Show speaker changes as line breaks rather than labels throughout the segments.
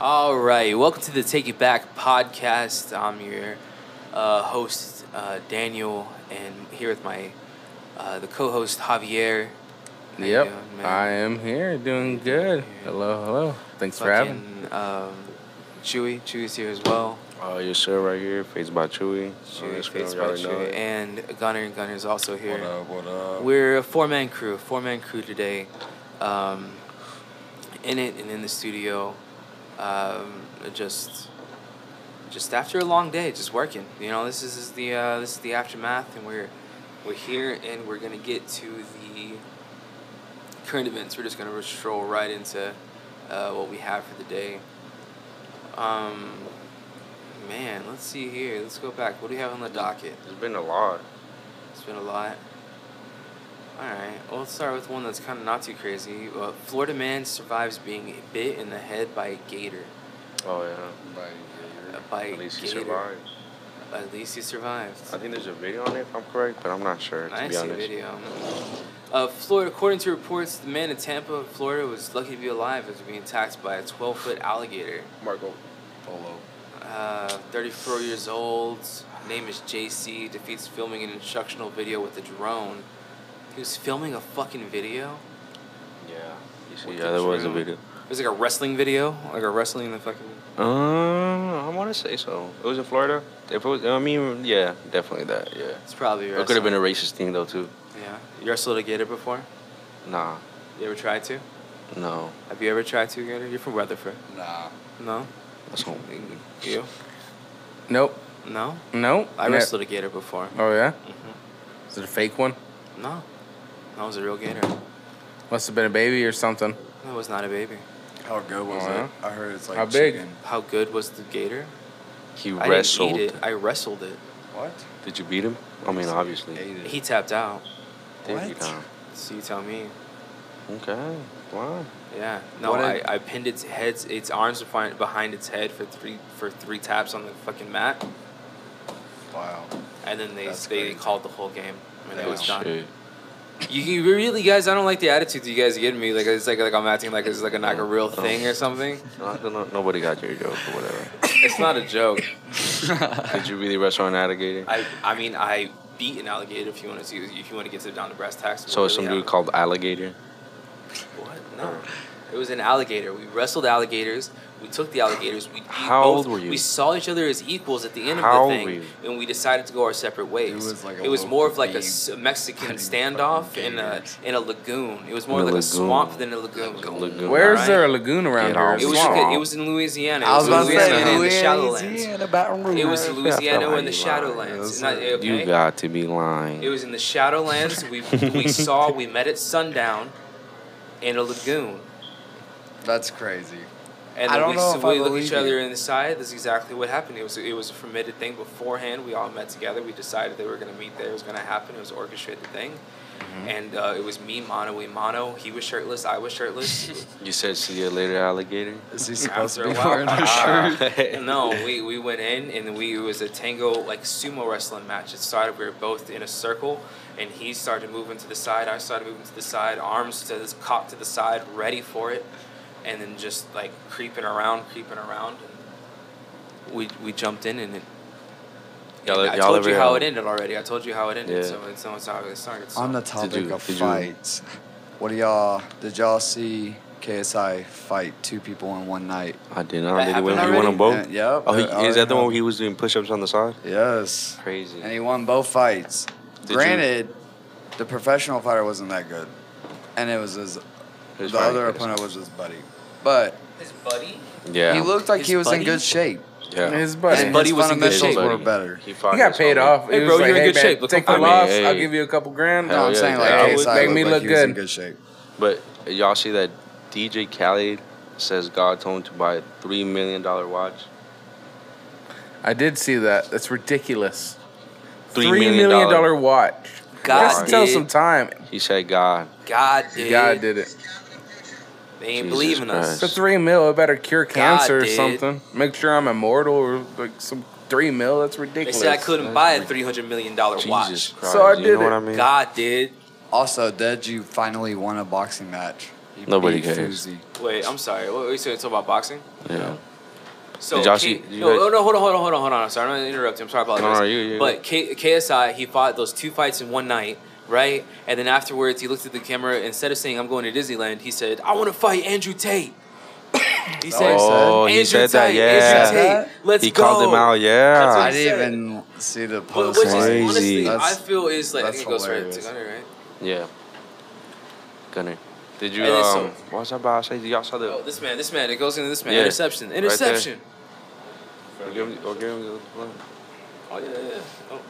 All right, welcome to the Take It Back podcast. I'm your uh, host uh, Daniel, and here with my uh, the co-host Javier. How
Yep,
doing.
I am here, doing good. Hello, hello. Thanks for having.
Fucking, Um, Chewy, Chewy's here as well.
Oh, yes, sir, right here. Face by Chewy.
Chewy,
Oh,
face
Instagram,
by
you already know
Chewy, and Gunner. Gunner's also here.
What up? What up?
We're a four-man crew, four-man crew today. Um, in it and in the studio, um, just just after a long day, just working. You know, this is, this is the uh, this is the aftermath, and we're we're here, and we're gonna get to the current events. We're just gonna stroll right into uh, what we have for the day. Um, man, let's see here. Let's go back. What do we have on the docket?
There's been a lot.
It's been a lot. All right. Well, let's start with one that's kind of not too crazy. Uh, Florida man survives being bit in the head by a gator.
Oh, yeah.
Uh, by a gator.
At least he
gator.
survived.
At least he survived.
I think there's a video on it, if I'm correct, but I'm not sure, to
I
be
see a
honest.
video. Uh, Florida, according to reports, the man in Tampa, Florida, was lucky to be alive after being attacked by a 12-foot alligator.
Marco Polo.
Uh, 34 years old. Name is JC. Defeats filming an instructional video with a drone. He was filming a fucking video.
Yeah. You see, yeah,
the
there was a video.
It was like a wrestling video, like a wrestling in the fucking.
Uh, I want to say so. It was in Florida. If it was, I mean, yeah, definitely that. Yeah.
It's probably.
It could have been a racist thing though too.
Yeah. You wrestled a gator before?
Nah,
You ever tried to?
no,
Have you ever tried to gator? You're from Rutherford.
Nah.
No.
that's not.
You?
Nope,
No.
No.
I wrestled a gator before.
Oh yeah,
hmm
is it a fake one?
No. That was a real gator.
Must have been a baby or something.
That was not a baby.
How good was
Uh-huh.
it? I heard it's like
How big?
chicken.
How good was the gator?
He
I
wrestled.
didn't eat it. I wrestled it.
What?
Did you beat him? I mean, obviously.
Ate it.
He tapped out.
Did you
What?
now?
So you tell me.
Okay. Wow.
Yeah. No,
What
I,
did-
I pinned its heads, its arms behind behind its head for three for three taps on the fucking mat,
Wow.
and then they
That's
they
crazy.
called the whole game, and it was
Damn.
done.
Shit.
You, you really guys, I don't like the attitude that you guys give me. Like it's like like I'm acting like it's like a, like a real thing or something.
No, no, nobody got your joke or whatever.
It's not a joke.
Did you really wrestle an alligator?
I I mean I beat an alligator if you want to see if you want to get to down to brass tacks.
So it's some dude called Alligator.
What? No. Oh. It was an alligator. We wrestled alligators. We took the alligators. We we
How
both,
old were you?
We saw each other as equals at the end
How
of the thing, and we decided to go our separate ways.
It was like
it was more of like a Mexican standoff in a in a lagoon. It was more
In a
like a swamp than a lagoon.
Like a lagoon.
Where is
Alright.
there a lagoon around
Get
here?
It was
Swamp.
it was in Louisiana. It
I was about to
Louisiana
say
in the Shadowlands.
Louisiana,
It was Louisiana
like
in the Shadowlands.
lying.
Okay?
You got to be lying.
It was in the Shadowlands. We we saw we met at sundown in a lagoon.
That's crazy.
And
I
then
don't
we,
know
s-
if I
we look each other
you.
in the side. That's exactly what happened. It was it was a permitted thing beforehand. We all met together. We decided they were going to meet there. It was going to happen. It was an orchestrated thing.
Mm-hmm.
And uh, it was me, mono, we mono. He was shirtless. I was shirtless.
You said see you later, alligator.
Is he supposed to be wearing a shirt?
no, we, we went in and we it was a tango like sumo wrestling match. It started we were both in a circle, and he started moving to the side. I started moving to the side, arms to this cock to the side, ready for it, and then just like creeping around, creeping around. And we we jumped in and it.
Y'all-
and I
y'all
told
ever
you how it ended already. I told you how it ended.
Yeah.
So it's so it's how it started. So.
On the topic
you-
of
did you-
fights, what do y'all? Did y'all see KSI fight two people in one night?
I did not.
That
Did he win?
happened
He won
already?
them both.
And- yep.
Oh, he, is that the one where he was doing push-ups on the side?
Yes.
Crazy.
And he won both fights.
Did you-
Granted, the professional fighter wasn't that good, and it was his.
His
the
fight
other
is-
opponent was his buddy, but
His buddy.
Yeah.
he looked like
His
he was
buddy?
in good shape.
Yeah.
His buddy.
and
buddy
his
was in good
fundamentals
shape.
were better.
He, fought
He got
his
paid
homie.
off.
Hey,
He
bro,
like,
you're in
hey,
good
man,
shape. Look
Take
how
the
funny.
loss.
Hey.
I'll give you a couple grand.
Hell
No, I'm
yeah,
saying like
yeah, I
would
KSI
make
looked
me
like
look
he was in
good.
good shape.
But y'all see that DJ Khaled says God told him to buy a three million dollar watch.
I did see that. That's ridiculous.
Three
Three
million
million
dollar-
dollar watch.
God
Let's tell
did.
some time.
He said God.
God did.
God did it.
They ain't
Jesus
believing us.
Christ.
For three mil, it better cure cancer or
did.
something. Make sure I'm immortal or like some three mil. That's ridiculous.
They
ridiculous.
said I couldn't buy a three hundred million dollar
Jesus
watch.
Christ.
So I
you
did
know what
it.
I mean?
God did.
Also, Deji finally won a boxing match. He
Nobody
beat
cares.
Fousey.
Wait, I'm sorry. What, wait, so it's about boxing?
Yeah.
So
Did y'all
K-
did you
no,
guys-
oh, no, hold on, hold on, hold on, hold on. I'm sorry, I'm gonna interrupt you. I'm sorry, I apologize.
No, no, you- you-
But K- KSI, he fought those two fights in one night, right? And then afterwards, he looked at the camera. Instead of saying "I'm going to Disneyland," he said, "I want to fight Andrew Tate." he said,
Oh,
Andrew
he said that.
Tate,
Yeah.
Andrew Tate, let's
he
go.
called him out. Yeah.
I didn't
said.
even see the
But
post.
which is
Crazy.
honestly, I
That's-
feel is like I think it goes right
hilarious.
to Gunner, right?
Yeah. Gunner. Did you
And then
um?
so-
what was I about say? Did y'all saw the?
Oh, this man, this man, it goes into this man.
Yeah.
Interception,
there.
interception.
Or give him, or give him the.
Oh yeah, yeah, yeah. Oh.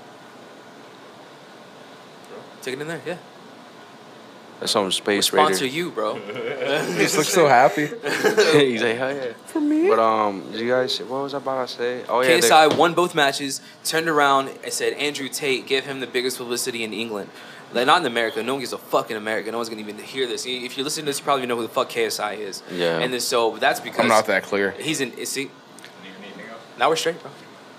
Take it in there, yeah.
That's some space
Sponsor
raider.
you, bro.
He just looks so happy.
He's like, hell yeah. For me. But um, did you guys? What was I about to say? Oh yeah. they-
KSI won both matches, turned around and said, Andrew Tate, give him the biggest publicity in England. Like, not in America. No one gives a fuck in America. No one's going to even hear this. If you listen to this, you probably know who the fuck KSI is.
Yeah.
And then, so that's because.
I'm not that clear.
He's in. Is he? Now we're straight, bro.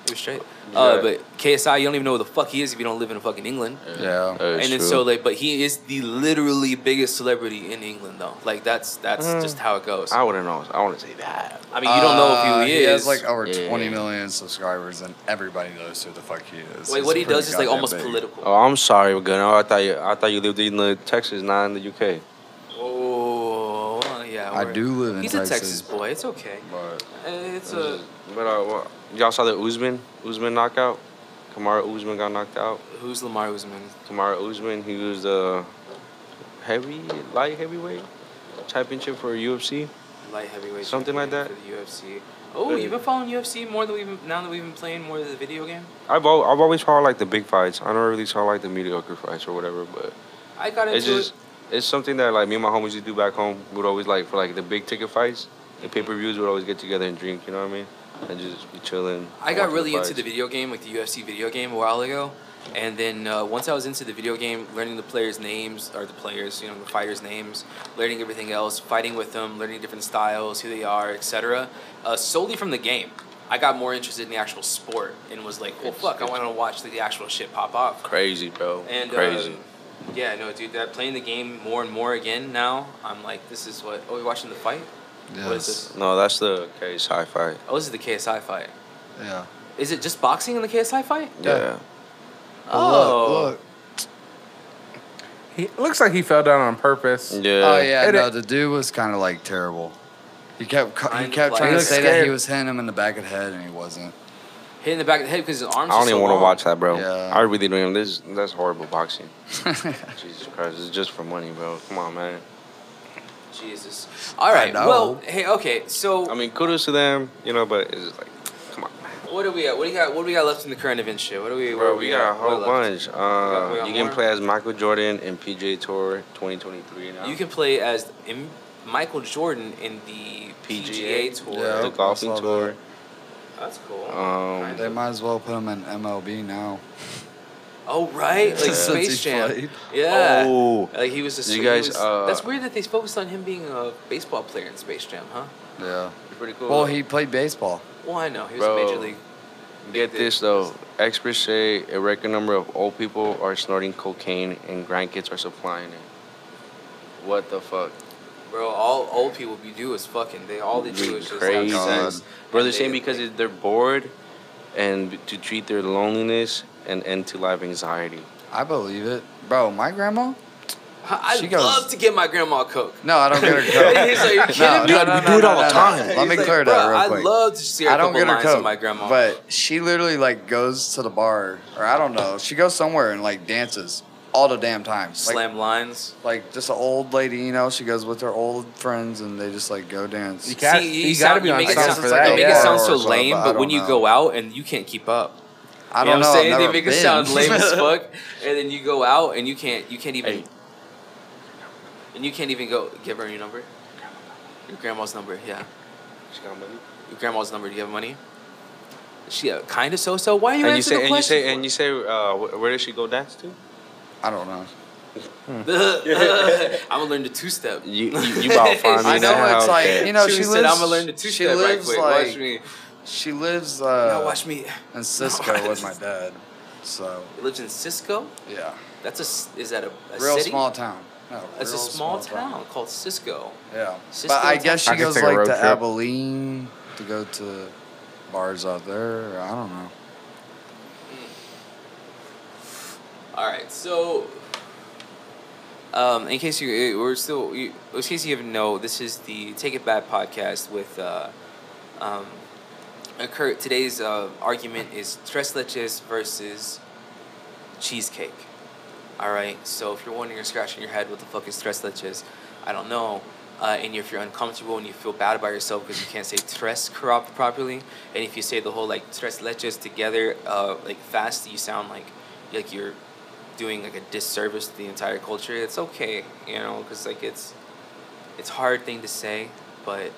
We're straight.
Yeah.
Uh, but KSI, you don't even know who the fuck he is if you don't live in fucking England.
Yeah.
That is
and then so like, but he is the literally biggest celebrity in England though. Like that's that's
Mm.
just how it goes.
I wouldn't know. I want to say that.
I mean, you don't know
Uh,
who he,
He
is.
has like over
Yeah.
20 million subscribers, and everybody knows who the fuck he is.
Wait,
He's
what he
pretty
does is like
goddamn
almost
big.
political.
Oh, I'm sorry, Gunner. I thought you. I thought you lived in the Texas, not in the UK.
Oh, well, yeah.
I
we're-
do live in
He's
Texas.
a Texas boy. It's okay.
But
Uh, It's a
But uh, what, y'all saw the Usman Usman knockout. Kamaru Usman got knocked out.
who's Lamar Usman?
Kamaru Usman, he was the heavy light heavyweight championship for UFC.
Light heavyweight.
Something like that?
for the UFC. Oh, you've been following UFC more than we've been, now that we've been playing more of the video game.
I've al- I've always followed like the big fights. I don't really saw like the mediocre fights or whatever, but
I got into
it's just it's something that like me and my homies used to do back home. We would always like for like the big ticket fights, the pay per views would always get together and drink. You know what I mean? And just be chilling.
I got really into the video game, like the UFC video game, a while ago, and then uh, once I was into the video game, learning the players' names or the players, you know, the fighters' names, learning everything else, fighting with them, learning different styles, who they are, etc. Uh, solely from the game, I got more interested in the actual sport and was like, well,
It's-
fuck, I want to watch the actual shit pop off.
Crazy, bro.
And
Crazy.
um, yeah, no, dude, that playing the game more and more again now. I'm like, this is what. Oh, we're watching the fight. What is
yes.
this?
no, that's the KSI fight.
Oh, this is the KSI fight.
Yeah.
Is it just boxing in the KSI fight?
Yeah.
Yeah.
Oh,
Look, look.
He looks like he fell down on purpose.
Yeah.
Oh yeah,
It-
no, the dude was kind of like terrible. He kept he
Kind of
kept
like-
trying
He
to
looked
say that he was hitting him in the back of the head, and he wasn't.
Hitting the back of the head because his arms.
I don't
so
even want to watch that, bro.
Yeah.
I really don't. Even, this that's horrible boxing. Jesus Christ, it's just for money, bro. Come on, man.
Jesus. All right. Well, hey, okay. So,
I mean, kudos to them, you know, but it's just like, come on, man.
what do we got? What do you got? What do we got left in the current event shit? What do we?
Bro,
what
we
do
got a
what
whole
left?
bunch. Uh,
got- we got
you can
more?
play as Michael Jordan in PGA Tour 2023 now.
You can play as M- Michael Jordan in the PGA,
PGA.
tour.
Yeah.
the golfing
I saw
tour.
That's cool.
Um,
They might as well put him in MLB now.
Oh right, like
Since
Space Jam. Yeah.
Oh.
Like he was a.
Did you guys,
was-
uh,
that's weird that they focused on him being a baseball player in Space Jam, huh?
Yeah.
Pretty cool.
Well, he played baseball.
Well, I know he was
Bro.
a major league.
Get this though. Experts say a record number of old people are snorting cocaine and grandkids are supplying it. What the fuck?
Bro, all old people be do is fucking. They all they do
Dude,
is just
crazy.
have sex.
Bro, they're
And
saying because it- they're bored and to treat their loneliness and end to life anxiety.
I believe it, bro. My grandma?
I
goes-
love to get my grandma a coke.
No, I don't get her coke.
He's like, you kidding
no,
me?
no,
Dude,
no,
we do it all the
no, no.
time.
Let me
He's
clear that
"Bro,
real
I'd
quick.
love to see a
I don't get her
lines of
coke,
my grandma.
but she literally like goes to the bar, or I don't know. She goes somewhere and like dances all the damn time. Like,
slam lines.
like just an old lady, you know. She goes with her old friends and they just like go dance.
You got-
See,
you
sound-
gotta be on
make it sound-
for
like
that.
You make it sound so lame,
I
but when you go out and you can't keep up.
I
You know
don't
what I'm
know.
saying?
I've
They
never
make it
been.
sound lame as fuck, and then you go out and you can't you can't even
Hey.
and you can't even go give her your number. Your grandma's number, yeah.
She got money.
Your grandma's number. Do you have money? She uh, kind of so so. Why are you
And you say,
the
and you say, and you say, uh, where does she go dance to?
I don't know.
I'm gonna learn the two step.
You, you, you about find me
I know
now?
it's like
Okay.
you know
she,
she,
said,
lives.
"I'm gonna learn the two
she
step right quick.
like
watch me.
She lives
now
uh,
watch me."
in Cisco with my dad. So
He lives in Cisco.
yeah,
That's a. s- Is that a, a
real
city?
small town. No,
It's a
real
small, town, called Cisco.
Yeah.
Cisco
but I guess she
I
goes like to
trip.
Abilene to go to bars out there. I don't know.
All right, so um, in case you we're still you, in case you haven't know, this is the Take It Back podcast with uh, um, Kurt. Today's uh, argument is tres leches versus cheesecake. All right, so if you're wondering or scratching your head, what the fuck is tres leches? I don't know. Uh, and if you're uncomfortable and you feel bad about yourself because you can't say tres corrupt properly, and if you say the whole like tres leches together, uh, like fast, you sound like like you're doing like a disservice to the entire culture. It's okay, you know, because like it's it's hard thing to say, but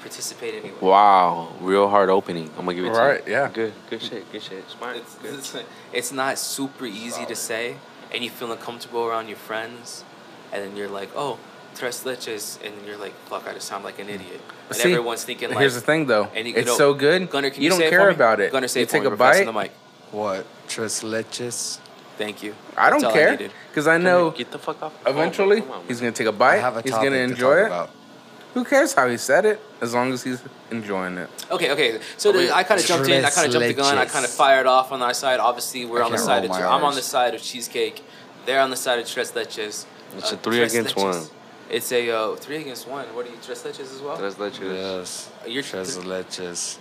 participate anyway.
Wow, real hard opening. I'm gonna give it to
Right,
you.
yeah.
Good, good shit, good shit. Smart.
It's,
good.
it's, it's not super easy to oh, say, and you feel uncomfortable around your friends, and then you're like, oh, tres leches, and you're like, fuck, I just sound like an mm. idiot.
But
and
see,
everyone's thinking like,
Here's the thing, though.
and you-
it's
you know,
so good.
Gunner, can
you
you,
don't
say it
care
for me?
about it.
Gunner, say
you
it for
take
me.
a
We're
bite.
The mic.
What? Tres leches?
Thank you.
I
That's
don't care because I know
Get the fuck off. the phone,
eventually
on,
he's gonna take a bite.
have a
He's gonna enjoy it.
about.
Who cares how he said it as long as he's enjoying it.
Okay, okay. So the, I kind of jumped in. I kind of jumped the gun. I kind of fired off on our side. Obviously, we're
I
on the side of. I'm on the side of cheesecake. They're on the side of tres leches.
It's
Uh,
a three against
leches.
one.
It's a uh, three against one. What are you tres leches as well?
Tres leches. let you.
Yes.
You're
Tres leches.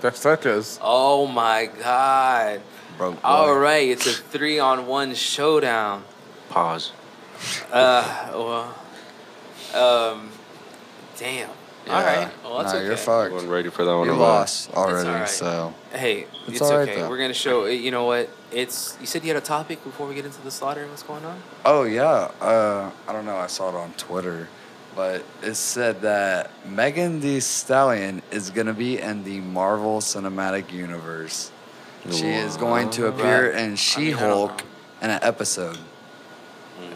That's such as
Oh my god!
Broke. boy.
All right, it's a three on one showdown.
Pause.
Uh, well, um, damn. All
Yeah.
right. Well, that's
nah,
okay.
you're fucked.
Wasn't ready for that one.
You
or what?
lost already,
alright.
so
Hey,
It's
it's,
all right,
okay.
though.
We're gonna show. You know what? It's. You said you had a topic before we get into the slaughter. And what's going on?
Oh yeah, uh, I don't know. I saw it on Twitter, but it said that Megan Thee Stallion is gonna be in the Marvel Cinematic Universe. She is going to appear
Right.
in She-Hulk
don't
in an episode.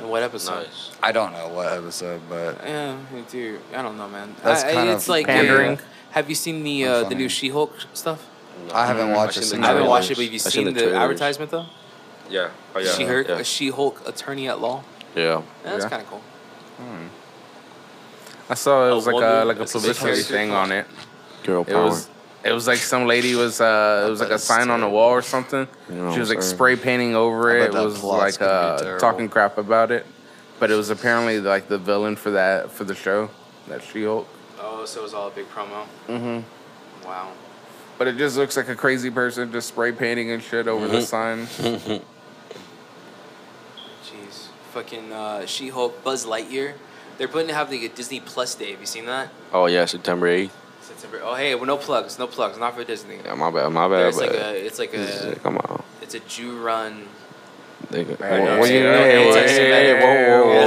In what episode?
Nice.
I don't know what episode, but
Yeah, me too. I don't know, man.
That's
I, I-
kind
it's
of
like
pandering.
uh, have you seen the uh, the new She-Hulk stuff?
No.
I haven't
I've
watched
seen
a
the
single
I haven't
trailers.
watched it, but have you
I've
seen,
the
the, advertisement though?
Yeah. Oh yeah.
She-Hulk,
Yeah.
a She-Hulk attorney at law.
yeah.
That's
Yeah.
kind of cool.
I saw it
A
was like a
woman,
like a
that's a
publicity thing on it.
Girl
It
power.
was it was like some lady was uh it was like a
it's
sign on the wall or something.
You know
she was like
I'm
spray painting over
I
it.
bet
It
that
was
plot's
like
gonna be
uh
terrible.
talking crap about it. But it was apparently like the villain for that for the show, that She Hulk.
Oh, so it was all a big promo.
Mm-hmm.
Wow.
But it just looks like a crazy person just spray painting and shit over the sign.
Jeez. Fucking uh, She-Hulk, Buzz Lightyear. They're putting to have like a Disney Plus day. Have you seen that?
Oh yeah, September eighth.
September. Oh hey, well, no plugs, no plugs, not for Disney.
Yeah, my bad, my bad.
It's like a, it's like a,
come on.
it's a Jew run.
Hey, hey,
whoa, whoa,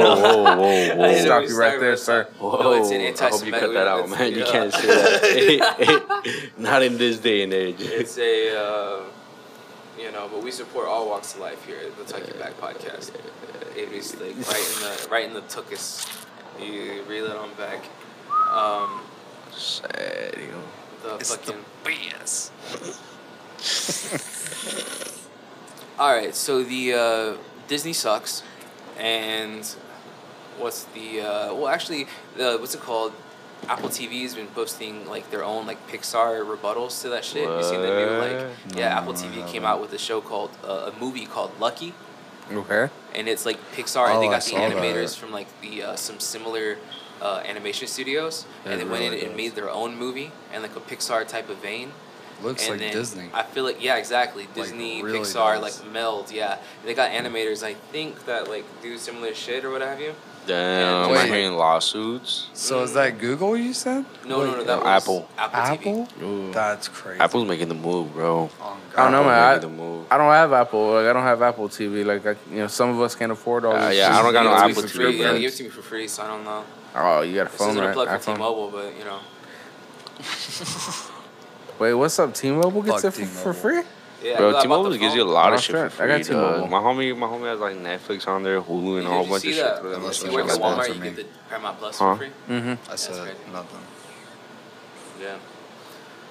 whoa, whoa, whoa,
I
whoa, whoa.
Stop you right there, sir.
that. No, it's an
Whoa, I hope you cut that out, man. You can't say that. Not in this day and age.
It's a, uh, you know, but we support all walks of life here at the Tuck Your Back podcast. It is like right in the right in the tuchus. You reel it on back. Um,
Know.
the
It's the
fucking.
BS.
All right, so the uh, Disney sucks, and what's the uh, well? Actually, the what's it called? Apple TV's been posting like their own like Pixar rebuttals to that shit. You seen the new like yeah?
No,
Apple TV came
haven't.
out with a show called uh, a movie called Lucky,
Okay.
and it's like Pixar, oh, and they
Oh, I
got the
saw that.
animators from like the uh, some similar uh, animation studios, and
It
they went
really
in and made their own movie and like a Pixar type of vein.
Looks
and
like Disney.
I feel like yeah, exactly. Disney,
really
Pixar,
does.
like meld. Yeah, they got animators. I think that like do similar shit or what have you.
Damn,
Wait.
I'm hearing lawsuits.
So is that Google you said?
No, no, no.
Wait,
That was
Apple.
Apple.
Apple?
TV.
That's crazy.
Apple's making the move, bro.
Oh,
I don't know, man. I-
the move.
I don't have Apple. Like I don't have Apple TV. Like I, you know, some of us can't afford all.
Uh,
these
yeah, I don't got no
Give it to me
Apple
TV. free. Yeah, give it to me for free. So I don't know.
Oh, you got a
This
phone,
isn't a
right?
plug for
iPhone.
T-Mobile, but you know.
Wait, what's up? T-Mobile gets
Fuck
it for, for
T-Mobile.
free?
Yeah,
Bro,
I bought
T-Mobile
the
gives you a
phone.
lot
Oh,
of shit for
shit. I got
free. dog.
T-Mobile.
My homie, my homie has like Netflix on there, Hulu, and
Did
a whole
you
bunch
see
of
that?
shit. for them.
Unless
You
you
work
guys
at Walmart, you
me.
get the Paramount Plus
Huh?
for free.
Mm-hmm.
I
That's
said
crazy.
nothing.
Yeah.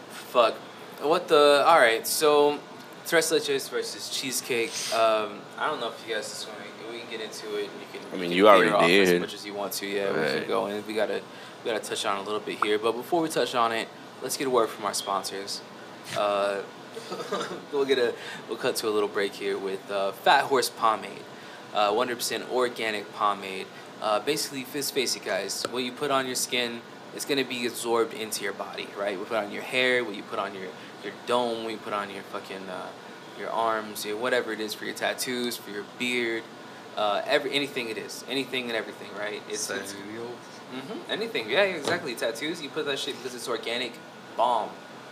Fuck. What the? All right. So Tres leches versus cheesecake. Um, I don't know if you guys just want to. We can get into it. You can.
I mean,
can
you already
did as much as you want to. Yeah, we
Right.
can go in. We gotta we gotta touch on a little bit here. But before we touch on it, let's get a word from our sponsors. Uh, we'll get a we'll cut to a little break here with uh, Fat Horse Pomade, uh, 100% organic pomade. Uh, basically, just face it, guys. What you put on your skin, it's gonna be absorbed into your body, right? We put on your hair, what you put on your your dome, what you put on your fucking uh, your arms, your whatever it is for your tattoos, for your beard, uh, every anything it is, anything and everything, right? It's, it's hmm anything, yeah, exactly. Tattoos, you put that shit because it's organic balm.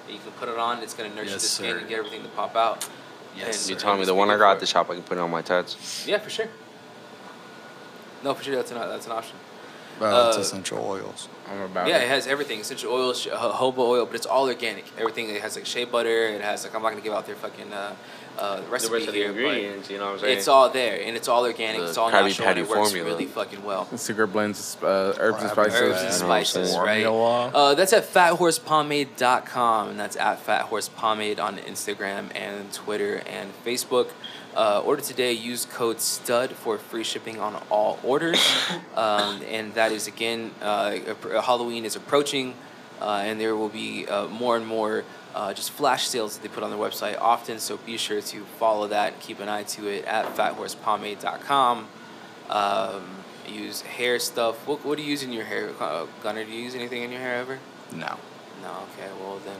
You can put it on, it's gonna nurture
Yes,
the skin
sir.
and get everything to pop out.
Yes,
And-
You
sir.
told me the one I got at the shop, I can put it on my tats.
Yeah, for sure. No, for sure, that's an that's an option.
Uh, it's
Uh,
essential oils.
I'm about
yeah,
it.
it has everything: essential oils, sh- ho- jojoba oil, but it's all organic. Everything it has like shea butter. It has like I'm not gonna give out their fucking uh, uh, recipe
the rest of the
here, but
ingredients, you know what I'm saying?
it's all there and it's all organic.
The
it's all
Krabby
natural. and
Patty
it works
formula.
really fucking well.
Secret blends, uh, herbs and spices.
Herbs and
You know
spices, right?
Formula.
Uh, that's at fathorsepomade.com, and that's at fathorsepomade on Instagram and Twitter and Facebook. Uh, order today. Use code STUD for free shipping on all orders. um, and that is again, uh, Halloween is approaching, and there will be uh, more and more uh, just flash sales that they put on their website often. So be sure to follow that. Keep an eye to it at fathorsepomade.com. Um, use hair stuff. What, what do you use in your hair, uh, Gunner? Do you use anything in your hair ever?
No.
No. Okay. Well then,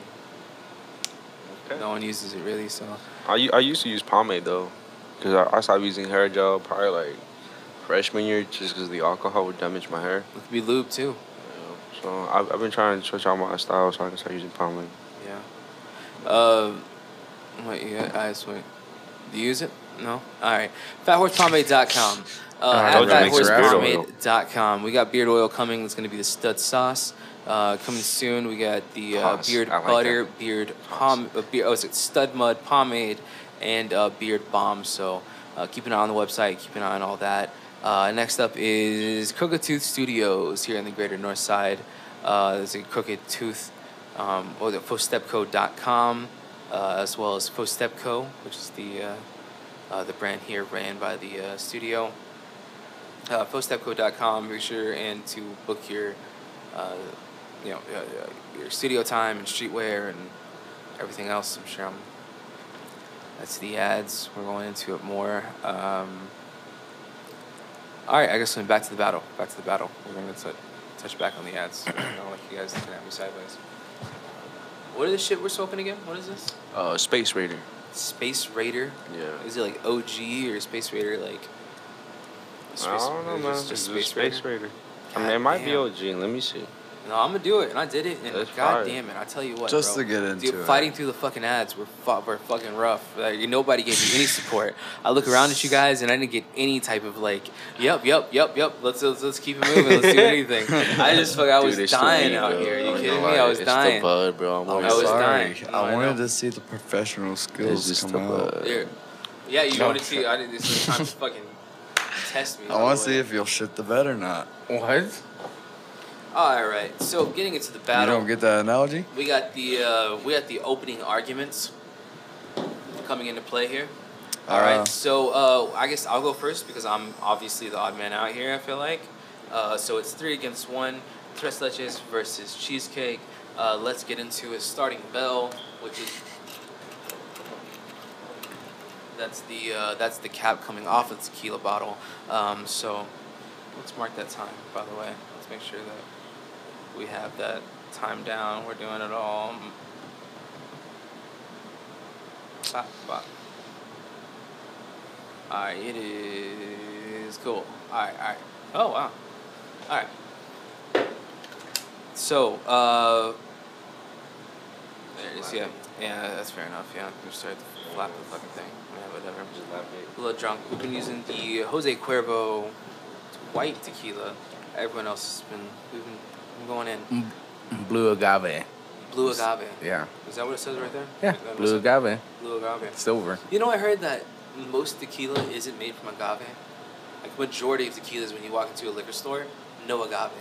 Okay.
no one uses it really. So
I, I used to use pomade though, because I, I stopped using hair gel probably like freshman year just because the alcohol would damage my hair.
it could be lube too.
You know. So I've, I've been trying to switch out my style so I can start using pomade.
Yeah. Um. Wait. Yeah. I just wait. Do you use it? No. All right. Fathorsepomade.com. Uh,
I
at
told you it makes your beard
oil.
fathorsepomade.com. We got beard oil coming. It's going to be the stud sauce. Uh, coming soon. We got the uh,
Pause.
beard
like
butter,
that.
beard pom, uh, beard, oh, is it stud mud pomade, and uh, beard balm. So uh, keep an eye on the website. Keep an eye on all that. Uh, next up is Crooked Tooth Studios here in the Greater North Side. Uh, there's a Crooked Tooth, um, or the Fosteco.com, uh, as well as Fosteco, which is the uh, uh, the brand here ran by the uh, studio. Uh, Fosteco.com. Be sure and to book your, you know, your studio time and streetwear and everything else. I'm sure I'm. That's the ads. We're going into it more. Um, all right, I guess we're back to the battle. Back to the battle. We're going to touch back on the ads. I don't like you guys looking at me sideways. What is this shit we're smoking again? What is this?
Uh, Space Raider.
Space Raider.
Yeah.
Is it like OG or Space Raider like?
I don't know, man.
Just,
Just
just Space,
Space
Raider.
Raider. I mean, it might be. OG. Let me see.
No, I'm gonna do it, and I did it, and
That's
god
fire.
damn it, I tell you what,
Just
bro.
to get into
Dude,
it.
fighting through the fucking ads were fu- were fucking rough. Like nobody gave me any support. I look around at you guys, and I didn't get any type of like, yep, yep, yep, yep. Let's let's, let's keep it moving. Let's do anything. I just fuck. I was
Dude,
dying
me,
out
bro.
here. Are you
I'm
kidding me? I
lying.
was
it's
dying.
the bud, bro. I'm
I'm
was
sorry.
dying. No,
I
I
wanted
know.
to see the professional skills
just
come
the
out.
bud.
Yeah, you
No.
wanted to. see? I did this was time to fucking test me.
I want to see if you'll shit the bed or not.
What?
All right. So getting into the battle.
You don't get that analogy?
We got the uh, we got the opening arguments coming into play here. All right,
Uh,
so uh, I guess I'll go first because I'm obviously the odd man out here. I feel like, uh, so it's three against one. Tres leches versus cheesecake. Uh, let's get into it. Starting bell, which is that's the uh, that's the cap coming off of the tequila bottle. Um, so let's mark that time. By the way, let's make sure that we have that time down. We're doing it all. Bop, bop. Alright, it is cool. Alright, alright. Oh, wow. Alright. So, uh. There it is, yeah. Yeah, that's fair enough, yeah. We started to flap the fucking thing. Yeah, whatever. A little drunk. We've been using the Jose Cuervo white tequila. Everyone else has been, we've been, been going in.
Blue agave.
Blue agave.
Yeah.
Is that what it says right there?
Yeah.
Is that what it
Blue agave.
Blue agave.
Silver.
You know, I heard that most tequila isn't made from agave. Like majority of tequilas, when you walk into a liquor store, no agave.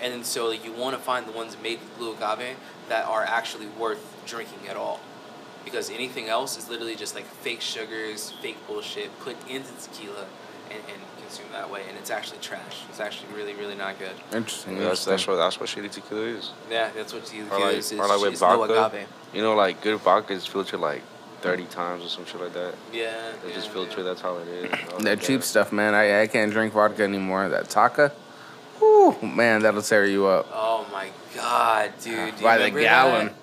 And so like, you want to find the ones made with blue agave that are actually worth drinking at all, because anything else is literally just like fake sugars, fake bullshit put into tequila and, and consumed that way, and it's actually trash. It's actually really, really not good.
Interesting.
That's that's what that's what shitty tequila is.
Yeah, that's what tequila
Or like,
is.
or like with
it's no agave.
You know, like good vodka is filtered like thirty times or some shit like that.
Yeah.
They
yeah,
just
yeah.
filter. That's how it is. I
That
like,
cheap
"Damn."
stuff, man. I, I can't drink vodka anymore. That Taaka, whoo, man, that'll tear you up.
Oh my god, dude! do
By the gallon.
that?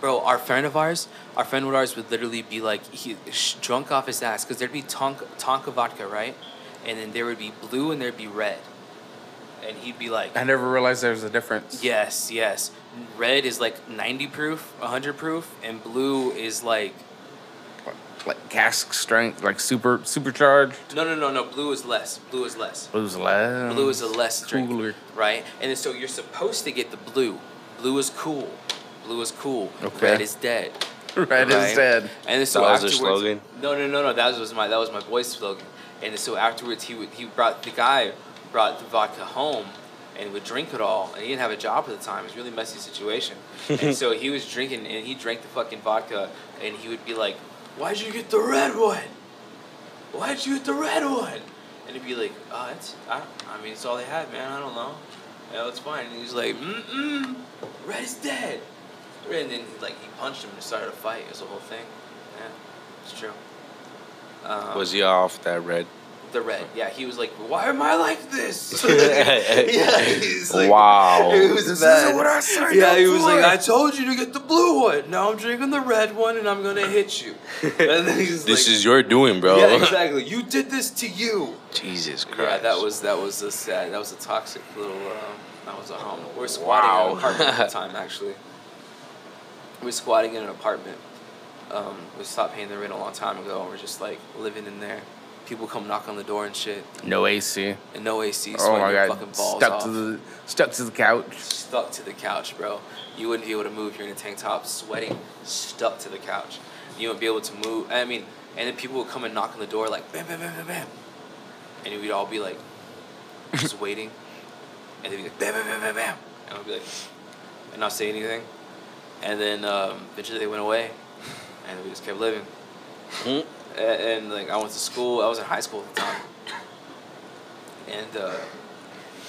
Bro, our friend of ours, our friend of ours would literally be like, he sh- drunk off his ass because there'd be Tonka, Tonka vodka, right? And then there would be blue and there'd be red. And he'd be like,
I never realized there was a difference.
yes, yes. Red is like 90 proof, 100 proof, and blue is like,
Like cask strength, like super supercharged.
no, no, no, no, blue is less. Blue is less.
Blue's less.
Blue is a less drink,
Cooler.
right? And then so you're supposed to get the blue. Blue is cool. Blue is cool.
Okay.
Red is dead.
Red
Right.
is dead.
And then so
That was their
afterwards,
slogan?
No, no, no, no. That was my that was my boy's slogan. And so afterwards, he would he brought the guy brought the vodka home and would drink it all. And he didn't have a job at the time. It was a really messy situation. and so he was drinking and he drank the fucking vodka and he would be like, "Why'd you get the red one? Why'd you get the red one?" And he'd be like, "Oh, it's I, I mean, it's all they had, man. I don't know. Yeah, it's fine." And he's like, "Mm mm, red is dead." And then like he punched him and started a fight. It was a whole thing. Yeah, it's true. Um,
Was he off that red?
the red? Yeah, he was like, "Why am I like this?" yeah, he's like,
Wow.
It was
This
bad.
isn't what I signed
yeah,
up
he was like, "I told you to get the blue one. Now I'm drinking the red one, and I'm gonna hit you." And then he's
This
like,
is your doing, bro.
Yeah, exactly. You did this to you.
Jesus Christ.
Yeah, that was that was a sad. That was a toxic little. Um, that was a home. We were squatting in
Wow.
an apartment at the time, actually. We were squatting in an apartment. Um, we stopped paying the rent a long time ago, and we're just like living in there. People come knock on the door and shit,
No AC.
and no AC,
Oh
sweating
my god.
fucking balls
Stuck
off.
to the stuck to the couch.
stuck to the couch, bro. You wouldn't be able to move. You're in a tank top, sweating, stuck to the couch. You wouldn't be able to move. I mean, and then people would come and knock on the door like bam, bam, bam, bam, bam, and we'd all be like, just waiting, and they'd be like bam, bam, bam, bam, bam, and I'd be like, and not say anything, and then um, eventually they went away, and we just kept living.
Mm.
And, and like I went to school. I was in high school at the time, and uh,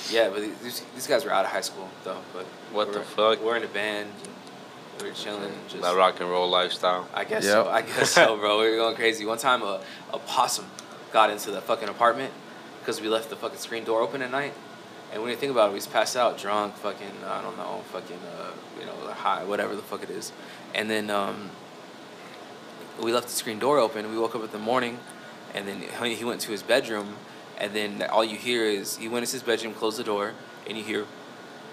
yeah, but these, these guys were out of high school though. But
What
we're,
the fuck?
We're in a band. And we were chilling. Just
that rock and roll lifestyle.
I guess
Yep.
so. I guess so, bro. We were going crazy. One time, a, a possum got into the fucking apartment because we left the fucking screen door open at night. And when you think about it, we passed out, drunk, fucking, I don't know, fucking, uh, you know, high, whatever the fuck it is. And then um, we left the screen door open. We woke up in the morning, and then he he went to his bedroom, and then all you hear is he went into his bedroom, closed the door, and you hear,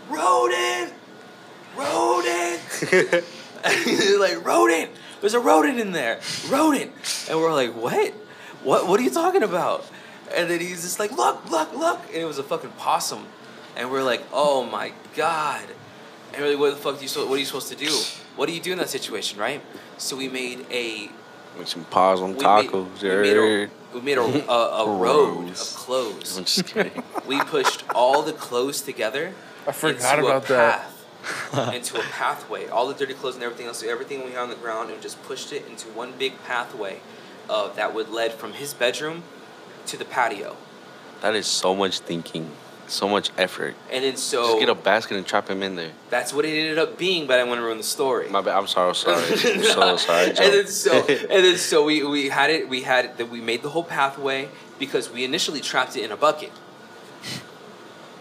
rodent, rodent. Like, rodent! There's a rodent in there! Rodent! And we're like, what? What what are you talking about? And then he's just like, look, look, look! And it was a fucking possum. And we're like, oh my god. And we're like, what the fuck do you what are you supposed to do? What do you do in that situation, right? So we made a
With some paws on
we
tacos.
made, we made a, we made a, a, a road of clothes.
I'm just kidding.
We pushed all the clothes together.
I forgot
into
about
a
that.
path, into a pathway. All the dirty clothes and everything else, everything we had on the ground, and just pushed it into one big pathway uh, that would lead from his bedroom to the patio.
That is so much thinking, so much effort.
And then so
Just get a basket and trap him in there.
that's what it ended up being, but I want to ruin the story.
My bad. I'm sorry. I'm sorry. I'm so sorry.
And then so and then so we, we had it we had that we made the whole pathway because we initially trapped it in a bucket.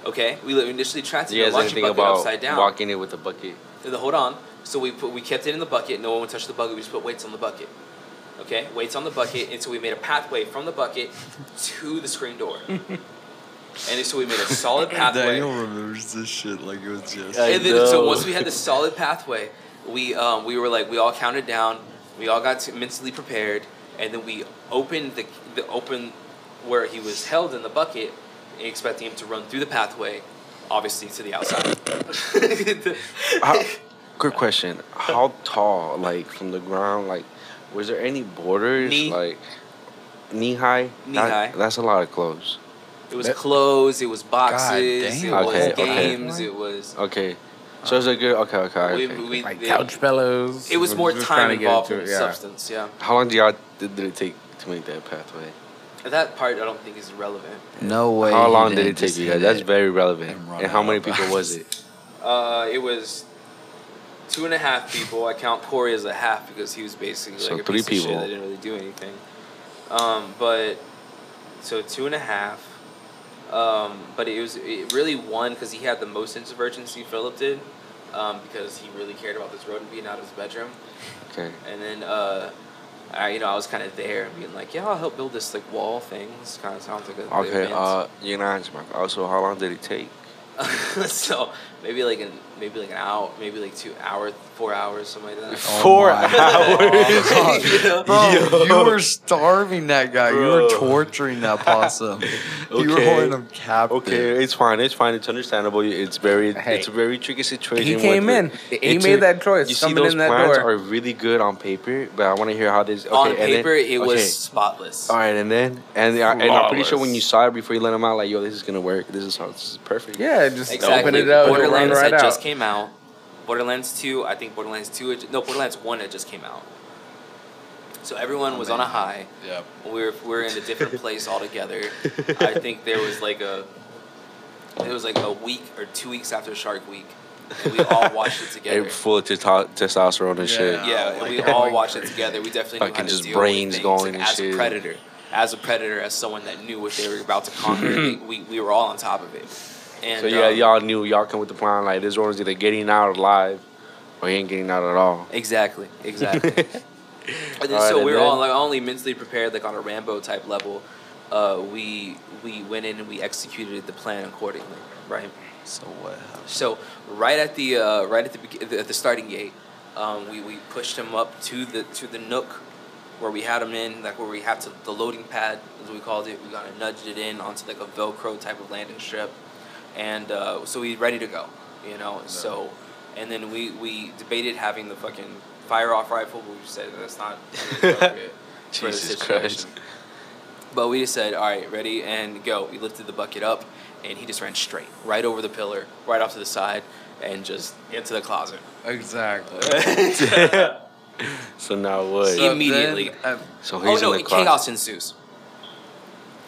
Okay, we initially trapped it
you
in a laundry bucket
about
upside down.
walking it with a bucket?
And then hold on. So we put we kept it in the bucket. No one would touch the bucket. We just put weights on the bucket. Okay, weights on the bucket, and so we made a pathway from the bucket to the screen door. and so we made a solid pathway.
Daniel remembers this shit like it was just.
I
and then so once we had the solid pathway, we um, we were like we all counted down. We all got to mentally prepared, and then we opened the the open where he was held in the bucket, expecting him to run through the pathway, obviously to the outside.
How, quick question: How tall, like from the ground, like was there any borders,
Knee.
like knee high?
Knee
That-
high.
That's a lot of clothes.
It was
That-
clothes. It was boxes.
damn.
It was
Okay, okay.
games. It was
Okay, So it's a good. Okay, okay. Okay.
we,
Like
yeah,
couch pillows.
It was more time
trying to get
involved than
yeah.
substance. Yeah.
How long did y'all did, did it take to make that pathway?
That part I don't think is relevant.
No way.
How long did it take you guys? That's very relevant.
and
And how many people was it?
Uh, it was two and a half people. I count Corey as a half because he was basically
So
like a
three
piece of shit
people.
that didn't really do anything. Um, but so two and a half. Um, but it was it really one because he had the most sense of urgency. Philip did, um, because he really cared about this rodent being out of his bedroom.
Okay.
And then uh, I you know I was kind of there and being like, yeah, I'll help build this like wall thing. This kind of sounds like a good
Okay.
event.
Uh, you're not answering. Also, how long did it take?
so maybe like an maybe like an hour, maybe like two hours, four hours, something like that.
Oh
Four
my
hours.
You know?
Bro,
Yo.
you were starving that guy. You were torturing that possum. You were holding him captive.
Okay, it's fine. It's fine. It's understandable. It's very,
Hey.
it's a very tricky situation.
He
with
came
the-
in. He
it's
made
a-
that choice
You see,
coming
those
in that
plans
door.
are really good on paper, but I want to hear how this. Okay,
On
and then-
paper, it
okay.
was spotless.
All right, and then and, I, and I'm pretty sure when you saw it before you let him out, like, yo, this is gonna work. This is how this is perfect.
Yeah, just
Exactly.
open it up and run
Borderlands
right
had
out.
just came out. Borderlands Two, I think Borderlands Two, had, no Borderlands One had just came out. So everyone was on a high.
Yep.
We were we were in a different place altogether. I think there was like a, it was like a week or two weeks after Shark Week, and we all watched it together.
Hey, full of testo- testosterone and shit.
Yeah.
Yeah, and
like
we
that.
all watched it together. We definitely knew
Fucking
how to
just
deal
brains
with
going
like,
and
as
shit.
a predator, as a predator, as someone that knew what they were about to conquer. we, we, we were all on top of it. And
So yeah,
um,
y'all knew y'all come with the plan like this one's either getting out alive or he ain't getting out at all.
Exactly, exactly. and then,
Alright,
so
and
we were
then-
all like only mentally prepared, like on a Rambo type level. Uh, we we went in and we executed the plan accordingly, right?
So what happened?
So right at the uh, right at the, beg- at the starting gate, um, we, we pushed him up to the to the nook where we had him in, like where we had to the loading pad, as we called it. We kind of nudged it in onto like a Velcro type of landing strip, and uh, so he's ready to go, you know. So, and then we we debated having the fucking fire off rifle, but we said that's not appropriate for the
Jesus
situation.
Christ.
But we just said, all right, ready and go. We lifted the bucket up, and he just ran straight, right over the pillar, right off to the side, and just into the closet.
Exactly.
So now what?
So- Immediately.
then, uh,
So
oh no,
in the closet.
chaos ensues.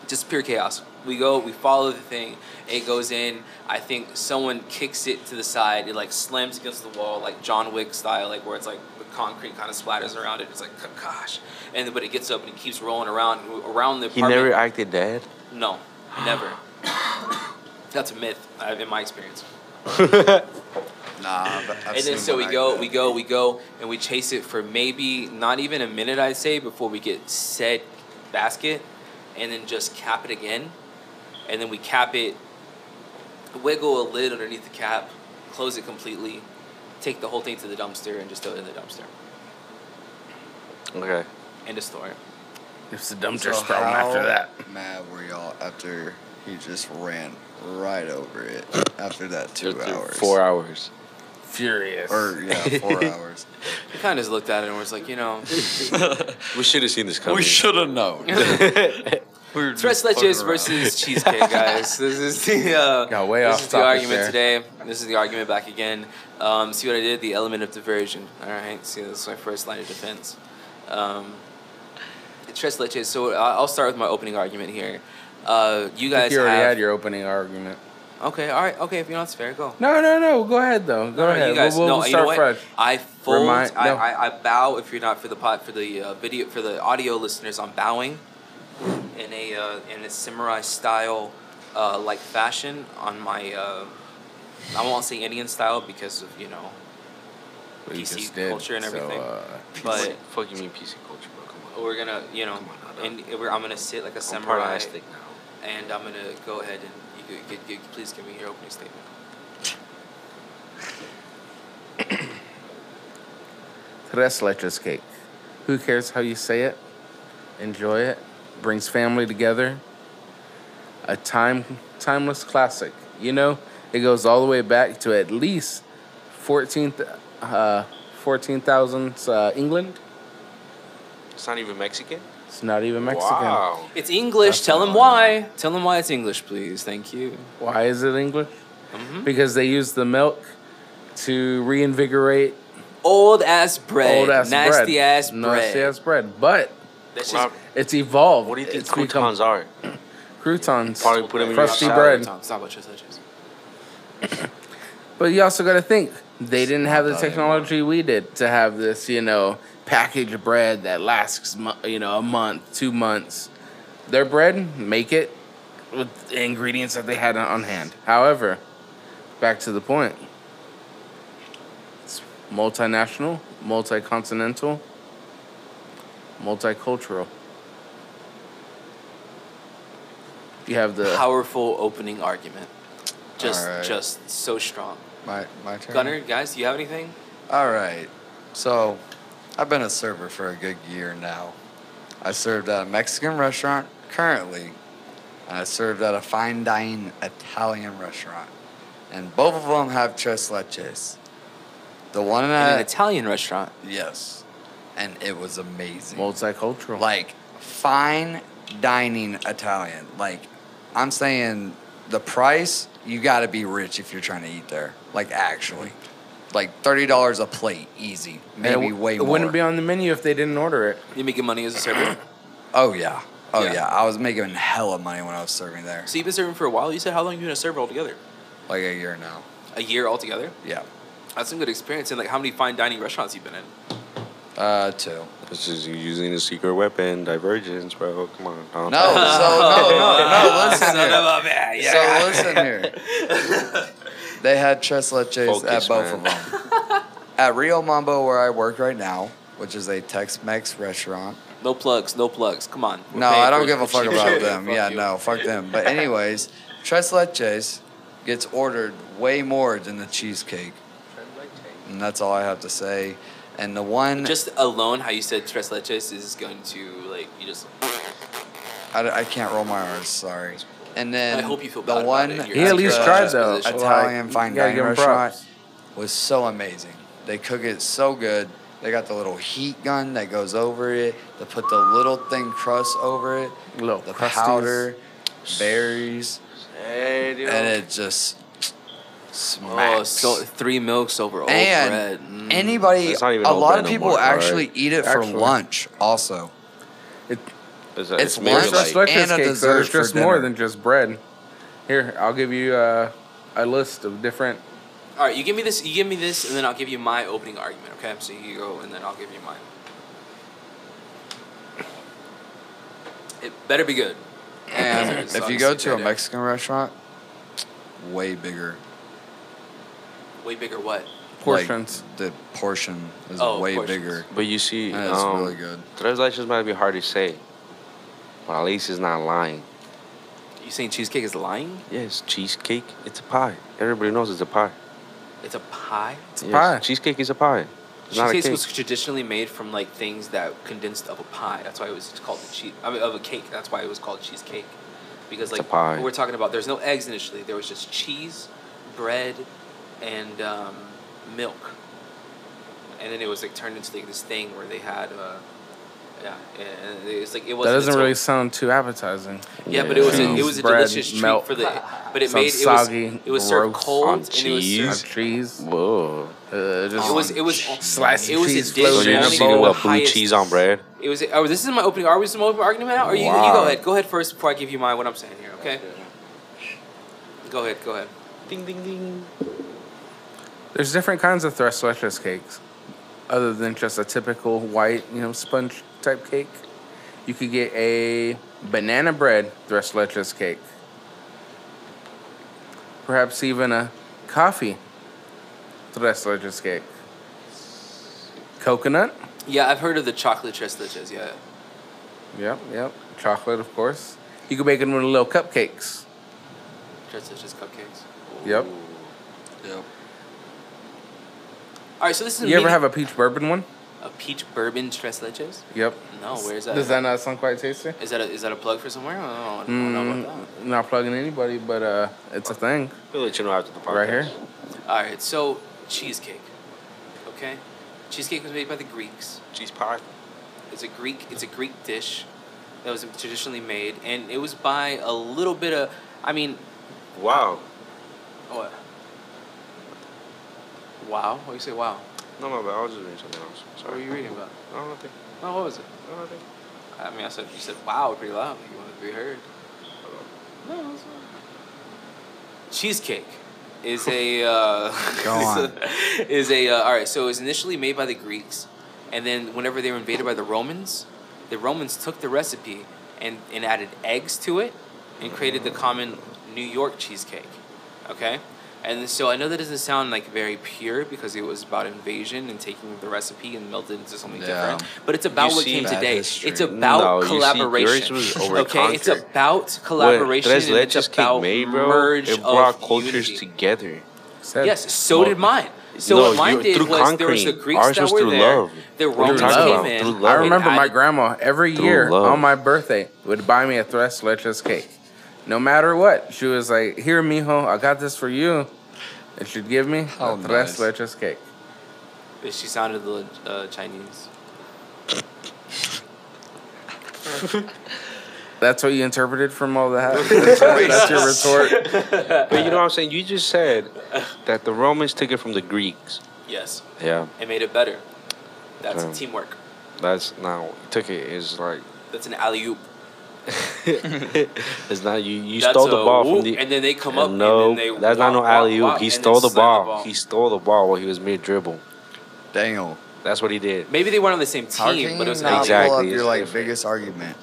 Just pure chaos. We go, we follow the thing. It goes in. I think someone kicks it to the side. It like slams against the wall, like John Wick style, like where it's like the concrete kind of splatters around it. It's like gosh, and then, but it gets up and it keeps rolling around around the
He never acted dead.
No, never. That's a myth, uh, in my experience.
nah, but I've
and then
seen
so we
one
go,
like
we go, we go, and we chase it for maybe not even a minute, I'd say, before we get said basket, and then just cap it again, and then we cap it, wiggle a lid underneath the cap, close it completely, take the whole thing to the dumpster, and just throw it in the dumpster.
Okay.
End of story.
It's the dumpster
So
storm after that.
Mad were y'all after he just ran right over it after that two
Just
hours?
Four hours.
Furious.
Or yeah, four hours.
We kind of just looked at it and was like, you know,
We should have seen this coming.
we should have known. were
Tres leches versus cheesecake, guys. This is the uh,
Got way
this
off
is the
topic
argument
there.
today. This is the argument back again. Um, see what I did? The element of diversion. All right. See, this is my first line of defense. Um, tres leches. So I- I'll start with my opening argument here. Uh, you guys
you already
have.
had your opening argument.
okay. All right. Okay. If you know it's fair, go.
No, no, no. Go ahead though. Go
No, no,
ahead.
You guys,
we'll, we'll,
no,
we'll
you know
start fresh.
I fold.
Remind-
I. I, I bow. If you're not for the pot for the uh, video for the audio listeners, I'm bowing in a uh, in a samurai style uh, like fashion on my. Uh, I won't say Indian style because of you know,
What you
PC
did,
culture and
so,
everything.
uh,
but
fuck you mean PC culture, bro? Come on.
we're gonna you know,
on, no, no.
and we're, I'm gonna sit like a
I'm part of
samurai,
Aztec now.
and I'm gonna go ahead and you, could- could- could- please give me your opening statement.
Tres leches cake. Who cares how you say it? Enjoy it. Brings family together. A time timeless classic. You know, it goes all the way back to at least 14th uh 14,000 uh, England.
It's not even Mexican.
It's not even Mexican.
Wow.
It's English.
That's
Tell
not
them
what I
why. Tell them why it's English, please. Thank you.
Why is it English?
hmm
Because they use the milk to reinvigorate
Old ass bread.
old ass bread.
nasty ass bread.
Nasty ass bread. But
That's
Rob,
just
it's evolved.
what do you think
It's become
croutons are?
Croutons.
Probably put 'em in your
crusty
salad.
bread.
It's not about just.
But you also got to think they didn't have the technology we did to have this, you know, packaged bread that lasts, you know, a month, two months. Their bread, make it with the ingredients that they had on- on hand. However, back to the point. It's multinational, multi-continental, multicultural. You have the
Powerful opening argument. Just,
Alright.
just so strong.
My my turn.
Gunner, guys, do you have anything?
All right. So, I've been a server for a good year now. I served at a Mexican restaurant currently, and I served at a fine dining Italian restaurant. And both of them have tres leches. The one
In an Italian restaurant.
yes, and it was amazing.
multicultural.
like fine dining Italian. Like I'm saying, the price you got to be rich if you're trying to eat there. Like actually, like thirty dollars a plate, easy. Maybe
it,
way
it
more.
wouldn't be on the menu if they didn't order it.
You making money as a server?
oh yeah, oh
Yeah.
yeah. I was making hella money when I was serving there.
so you've been serving for a while. You said how long you been a server altogether?
Like a year now.
A year altogether.
Yeah.
That's some good experience. And like, how many fine dining restaurants you've been in?
Uh, two.
This is using a secret weapon, divergence, bro. Come on.
No,
Don't-
so no, no, no. Listen
Son
here.
of a bitch.
So listen here. They had tres leches at both
man.
of them. at Rio Mambo, where I work right now, which is a Tex-Mex restaurant.
No plugs, no plugs. Come on. We're
No, I don't give a fuck about them.
Fuck
yeah,
you.
no, fuck them. But anyways, tres leches gets ordered way more than the cheesecake, and that's all I have to say. And the one,
Just alone, how you said tres leches is going to like you just.
I, I can't roll my R's. Sorry. And then
I hope you feel
the
bad about
one
it.
He at least
extra
tried
exposed
though.
position.
Italian
Like,
fine
you gotta
dining restaurant
props.
was so amazing. They cook it so good. They got the little heat gun that goes over it. They put the little thin crust over it.
Little
the
crusties.
powder, berries,
Hey, dude.
and it just
Oh,
smacks.
so three milks over old
and
bread. Mm.
anybody,
It's not even
a
old
lot
bread
of
no
people
more,
actually
alright.
eat it for
Actually.
lunch. Also,
It,
It's,
it's
it's
lunch
like,
like
and a
cake, so
dessert
it's just
for
more than just bread. Here, I'll give you uh, a list of different.
All right, you give me this. You give me this, and then I'll give you my opening argument. Okay, so you go, and then I'll give you mine. It better be good.
and if you go to a. Mexican restaurant, way bigger.
Way bigger what?
Portions.
Like, the portion is
Oh,
way
portions.
bigger.
But you see,
And it's
um,
really good.
Tres leches might be hard to say, but at least it's not lying.
You saying cheesecake is lying?
Yes, cheesecake. It's a pie. Everybody knows it's a pie.
It's a pie.
It's a
Yes,
pie.
Cheesecake is a pie. It's not a
Cheesecake
cake.
was traditionally made from like things that condensed of a pie. That's why it was called the cheese. I mean, of a cake. That's why it was called cheesecake, because
It's a
like
pie.
we're talking about. There's no eggs initially. There was just cheese, bread, and um, milk. And then it was like turned into like this thing where they had, uh, yeah, and it's like it was.
That doesn't really sound too appetizing.
Yeah, but it was a, it was a
bread,
delicious treat
milk.
for the. But it
Some
made it
soggy,
was it was served cold
On
and it was
cheese.
On
served.
cheese.
Whoa.
Uh, just
It was it was
Slice of
it was
cheese
a dish
So you're
in
only
a
just eating
the
what blue
highest-
cheese on bread?
It was. Oh, this is my opening. Are we some opening argument now? Or you, you go ahead. Go ahead first before I give you my what I'm saying here. Okay. Go ahead. Go ahead.
Ding ding ding.
There's different kinds of tres leches cakes, other than just a typical white, you know, sponge type cake. You could get a banana bread tres leches cake. Perhaps even a coffee tres leches cake. Coconut.
Yeah, I've heard of the chocolate tres leches. Yeah.
Yep, yep. Chocolate, of course. You could make them with little cupcakes.
Tres leches cupcakes.
Yep.
Yep.
All right. So this is.
You ever have a peach bourbon one?
a peach bourbon tres leches?
Yep.
No. Where's that?
Does that not sound quite tasty?
Is that a, is that a plug for somewhere? I don't, I don't know about
Mm, not plugging anybody, but uh, it's a thing
We'll let you know after the podcast.
right here.
All right. So cheesecake. Okay. Cheesecake was made by the Greeks.
Cheese pie.
It's a Greek. It's a Greek dish that was traditionally made, and it was by a little bit of. I mean,
Wow.
what? Wow. What you say? Wow.
No, no, bad. I was just reading something else. Sorry.
What
Sorry.
were you reading about?
No, nothing.
Oh, what was it?
No, nothing.
I mean, I said you said wow pretty loud. You wanted to be heard. No, that's fine. Cheesecake is a uh,
Go
is
on.
a- is a uh, all right. So it was initially made by the Greeks, and then whenever they were invaded by the Romans, the Romans took the recipe and and added eggs to it, and created the common New York cheesecake. Okay. And so I know that doesn't sound like very pure because it was about invasion and taking the recipe and melted it into something
Yeah.
different. But it's about
You
what came today.
history.
It's about
No, you see,
collaboration.
was over
okay, it's about collaboration.
Tres
and it's
leches
about
made, bro.
merge
It brought
of
cultures
unity.
together.
Said-
Yes, so
Well,
did mine. So
no,
what mine
you-
did
through
was there was the. Greeks
Ours
that
was
were
through
there.
love.
The
Through
Romans
love.
came in.
Through love.
I remember my grandma every year
love.
on my birthday would buy me a tres leches cake. No matter what, she was like, "Here, mijo, I got this for you," and she'd give me
Oh,
a tres
nice.
leches cake.
She sounded a uh, Chinese.
That's what you interpreted from all that. That's your retort.
But you know what I'm saying? You just said that the Romans took it from the Greeks.
Yes,
Yeah.
it made it better. That's
Um,
teamwork.
That's now took it is like
That's an alley oop.
it's not you. You
That's
stole the ball
whoop,
from the.
and then they come up.
no,
and then they
that's not no
wop, wop,
alley oop. He
and
stole
then
the ball. He stole the ball while he was mid dribble.
Damn.
That's what he did.
Maybe they weren't on the same team, but it was
not
Exactly,
pull up your like
different.
biggest argument?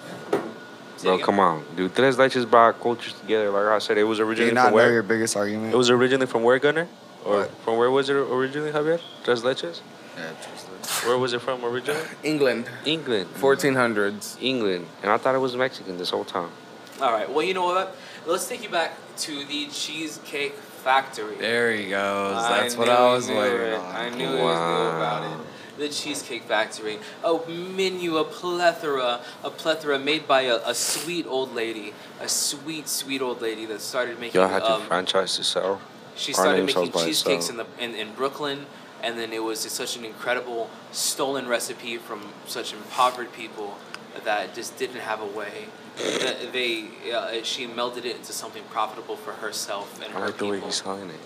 Bro, come on, dude. Tres leches brought cultures together. Like I said, it was
Do you
originally
not
from
know
where?
your biggest argument?
It was originally from where, Gunner? Or
What?
from where was it originally, Javier? Tres leches?
yeah, just
Where was it from originally?
England,
England.
1400s.
England. And I thought it was Mexican this whole time.
All right. Well, you know what? Let's take you back to the Cheesecake Factory.
There he goes. That's what I was waiting
it.
on.
I knew he knew about it. The Cheesecake Factory, a menu, a plethora, a plethora made by a, a sweet old lady, a sweet, sweet old lady that started making.
Y'all had to
um,
franchise to sell.
she started making cheesecakes in the in, in Brooklyn, and then it was such an incredible stolen recipe from such impoverished people that just didn't have a way. That they uh, she melded it into something profitable for herself and
I
her
like the way he's selling it.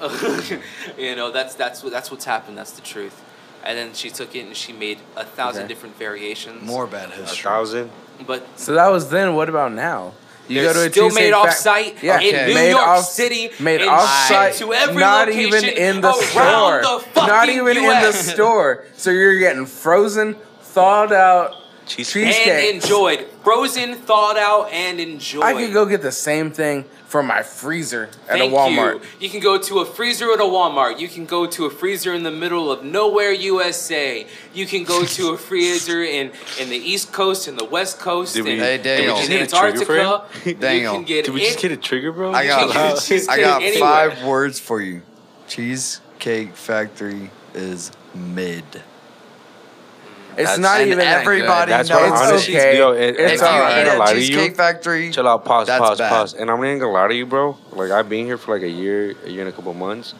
You know that's that's what that's what's happened. That's the truth. And then she took it and she made a thousand
Okay.
different variations.
More bad history.
A thousand.
but
So that was then. What about now?
They're still made off-site
Yeah,
in New
made
York
off-
City
Made
and
off
shipped
site,
to every
not even in the store.
the
not even in the store. So you're getting frozen, thawed out
Cheesecake.
cheesecake.
and enjoyed frozen, thawed out, and enjoyed.
I could go get the same thing from my freezer at
Thank
a Walmart.
You. you can go to a freezer at a Walmart. You can go to a freezer in the middle of nowhere, USA. You can go to a freezer in, in the East Coast and the West Coast.
Did we-
and,
Hey,
and
Daniel.
in
Did we just get a trigger
you
Daniel.
can get
Did we
it.
just get a trigger, bro?
I got,
can
I got
anywhere.
five words for you. Cheesecake Factory is mid.
It's
That's-
not
and
even that
everybody
good.
That's
knows
why
It's
honestly,
okay.
yo, it,
It's
if
I'm
you
not
alright.
eat
gonna
at Cheesecake
you.
Factory,
Chill out, pause,
That's
pause,
bad.
pause. And I'm not gonna lie to you, bro. Like I've been here for like a year, a year and a couple months,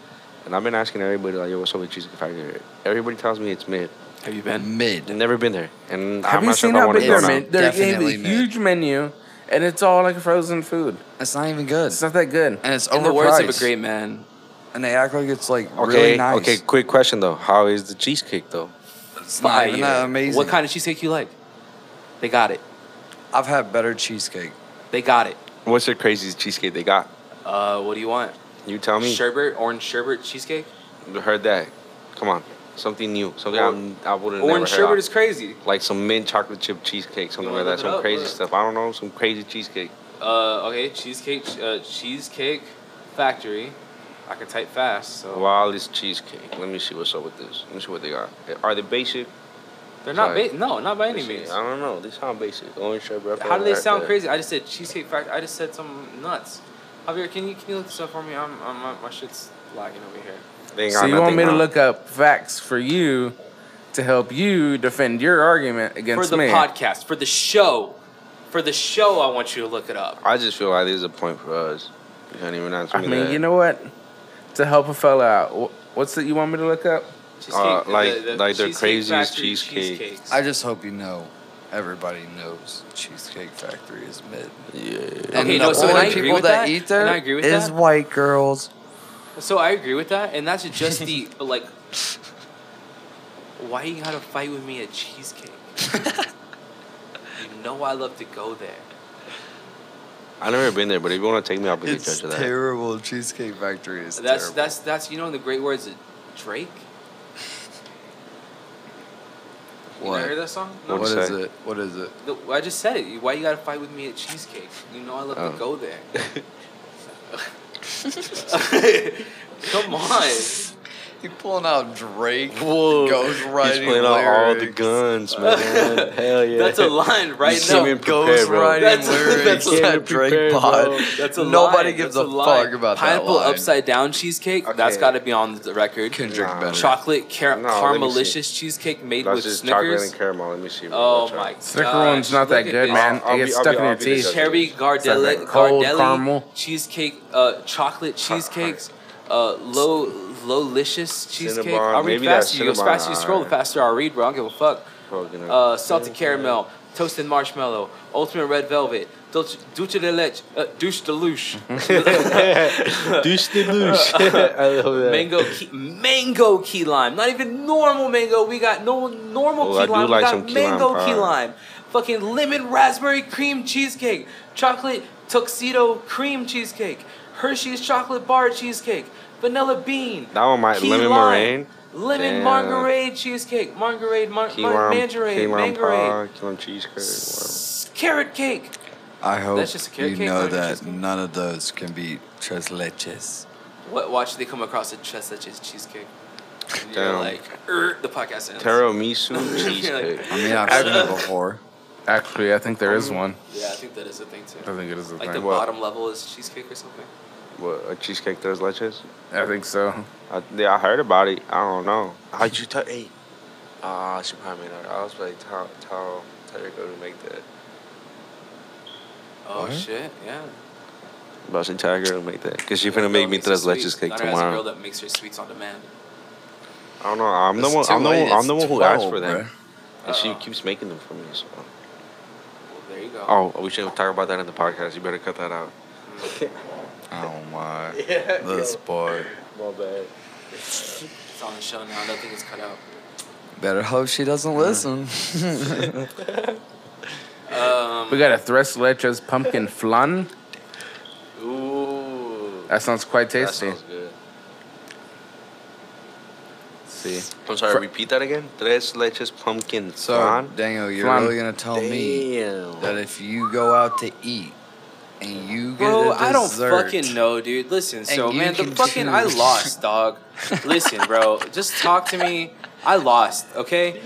and I've been asking everybody like, "Yo, what's up with Cheesecake Factory?" Everybody tells me it's mid.
Have you been? mid?
I've
mid.
never been there, and
Have
I'm
you
not sure
seen
if I
how
want to
big
go
their
now.
menu? They gave
Definitely
a huge menu, and it's all like frozen food.
It's not even good.
It's not that good.
And it's
In the words of a great man,
And they act like it's like
Okay,
really nice.
okay. Quick question though: How is the cheesecake though?
It's not even that amazing.
What kind of cheesecake you like? They got it.
I've had better cheesecake.
They got it.
What's the craziest cheesecake they got?
Uh, what do you want?
You tell me.
Sherbet, orange sherbet cheesecake.
Heard that? Come on, something new, something
Or-
I'm, I wouldn't
Orange
never heard
sherbet
of.
is crazy.
like some mint chocolate chip cheesecake, something like that, some
up?
crazy
Look.
stuff. I don't know, some crazy cheesecake.
Uh, okay, cheesecake, uh, cheesecake factory. I can type fast, so
Wally's cheesecake. Let me see what's up with this. Let me see what they got. Are they basic?
they're not. basic. No, not by any
Let me see.
means.
I don't know. They sound basic. Orange sherbet.
How do they
right
sound crazy? I just said cheesecake factory. I just said some nuts. Javier, can you can you look this up for me? I'm, I'm my, my shit's lagging over here.
They ain't
So you want
nothing
me to look up facts for you to help you defend your argument against For
the
me?
podcast, for the show, for the show, I want you to look it up.
I just feel like this is a point for us. You can't even answer
I
me
mean,
that.
you know what? To help a fella out, what's it you want me to look up?
Uh, like- like the craziest cheesecake.
cheesecakes.
I just hope you know. Everybody knows Cheesecake Factory is mid.
Yeah.
And
Okay,
the
no, so and
only
I agree
people
with
that,
that,
eat there
and I agree with
is
that.
white girls
So I agree with that, and that's just the like. Why you gotta fight with me at cheesecake? you know I love to go there.
I've never been there, but if you want to take me, I'll be the
It's
judge of that.
terrible. Cheesecake Factory is
That's
terrible.
that's that's you know in the great words of Drake. You
What?
never heard that song? No.
What
what
What'd
is
say?
it? What is it?
The- I just said it. Why you gotta fight with me at cheesecake? You know I love
Oh.
to go there. Come on.
You pulling out Drake?
Whoa.
Goes
He's
writing
playing out all the guns, man. Hell yeah.
That's a line right
You
now.
came in prepared,
Ghost
bro.
writing
That's-
lyrics.
that's
That's
a-
that Drake
prepared,
pod.
bro.
That's a
Nobody
line.
gives
That's
a,
line.
fuck about
Pineapple
that line.
upside down cheesecake. That's
Okay.
got to be on the record.
Kendrick
Nah.
better.
Chocolate car-
No,
caramelicious cheesecake made
That's
with
just chocolate
Snickers.
and caramel. Let me see. bro.
Oh
Watch out.
my
Snicker
gosh.
one's not that good,
this.
man.
I'll
it gets stuck in your teeth.
Cherry
It's
Gardelli,
cold
Gardelli
caramel.
cheesecake, uh, chocolate cheesecakes, uh, low, lowlicious cheesecake.
Cinnabon,
I'll read
maybe
faster. You go as
Cinnabon,
fast as you scroll, the faster I'll read, bro. I don't give a fuck.
Fucking
Uh, salted caramel, toasted marshmallow, ultimate red velvet, dulce, dulce de leche, uh, douche de louche,
Douche de douche. I love that.
mango key, mango key lime. Not even normal mango. We got no normal
Oh,
key
I do
lime.
like
we
some
got
key lime
mango
pie.
key lime. Fucking lemon raspberry cream cheesecake, chocolate tuxedo cream cheesecake, Hershey's chocolate bar cheesecake, vanilla bean.
That one might
key
lemon
lime,
meringue.
Lemon
Damn.
margarade cheesecake, margarade, mar-
Key
mar-
lime,
mangarade,
key lime
mangarade,
key lime cheesecake. whatever.
s- carrot cake.
I hope
That's just a carrot
you
cake,
know that
cheesecake?
none of those can be tres leches.
What? Watch they come across a chest such as cheesecake. And You're
Damn.
like, er, the podcast ends.
Tiramisu
You're
cheesecake.
like,
I mean, I've seen it before.
Actually, I think there is one.
Yeah, I think that is a thing too.
I think it is a
Like the.
What?
bottom level is cheesecake or something.
What, a cheesecake tres leches?
I think so.
I, yeah, I heard about it. I don't know. How'd you tell? Hey, ah, she probably made that. I was like, tell, tell, tell your girl to make that.
Oh
What?
shit, yeah.
But I said, tell your girl to make that. Cause she
Your
finna
girl
make me tres leches
sweets.
cake
Nana has a girl
tomorrow.
that makes her sweets on demand.
I don't know. I'm the one. I'm the one. I'm the one who asked for them,
bruh.
and she
Uh-oh.
keeps making them for me. So.
Well, there you go.
Oh, we should talk about that in the podcast. You better cut that out.
Oh my.
Yeah.
This boy.
My bad.
It's on the show now. Nothing is cut out.
Better hope she doesn't listen.
Um,
We got a tres leches pumpkin flan.
ooh.
That sounds quite tasty.
That
tasty.
sounds good.
Let's see.
I'm sorry.
Fr-
repeat that again. Tres leches pumpkin
So,
flan.
Daniel, you're
Flan.
really gonna tell me that if you go out to eat and you get
Bro, I don't fucking know, dude. Listen, so man, the fucking I lost, dog. Listen, bro, just talk to me. I lost, okay?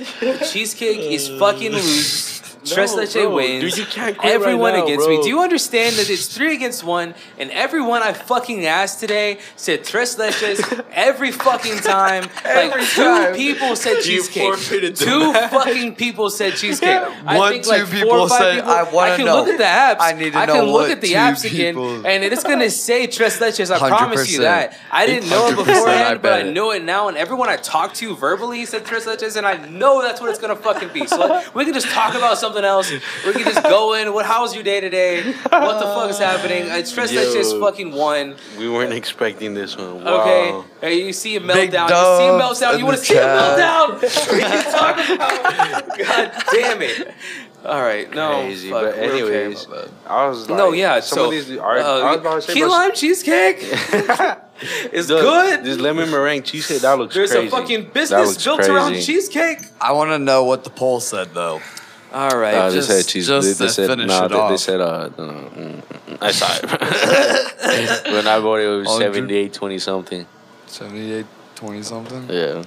Cheesecake is fucking lose. Tres
No,
Leche
bro.
wins.
Dude, you can't quit
everyone
right now,
against me. Do you understand that it's three against one, and everyone I fucking asked today said Tres Leches every fucking time.
Every
like two
time.
people said cheesecake. Two
match.
fucking people said cheesecake. I
One,
think like
two
or
people said,
people.
"I wanna know.
I can look at the apps.
I need to
I
know
can look at the
two
apps again, and it's gonna say Tres Leches. I promise you that. I didn't know it
100% I
beforehand, but I know it now. And everyone I talked to verbally said Tres Leches, and I know that's what it's gonna fucking be. So like, we can just talk about something else. We can just go in. What? How's your day today? What the fuck is happening? It's Tres
Yo.
Leches fucking won.
We weren't expecting this one. Wow.
Okay, Hey, you see a meltdown. You see a meltdown. You want to see a meltdown? What are you talking about? God damn it! All right, no.
Crazy,
fuck,
but
we're okay.
anyways, I was like,
no, yeah.
Some
so
of these are, I was about
uh,
to say,
key
bro,
lime cheesecake is
the-
good.
This lemon meringue cheesecake that looks
There's
crazy.
a fucking business
looks
built around cheesecake.
I want to know what the poll said though.
All right,
Uh, they
just-
said cheese.
just
they, they said
finish
no.
it
they, they
off.
said uh. No, no, I saw it. when I voted, it was
Hundred-
78, 20 something.
78, 20 something.
Yeah.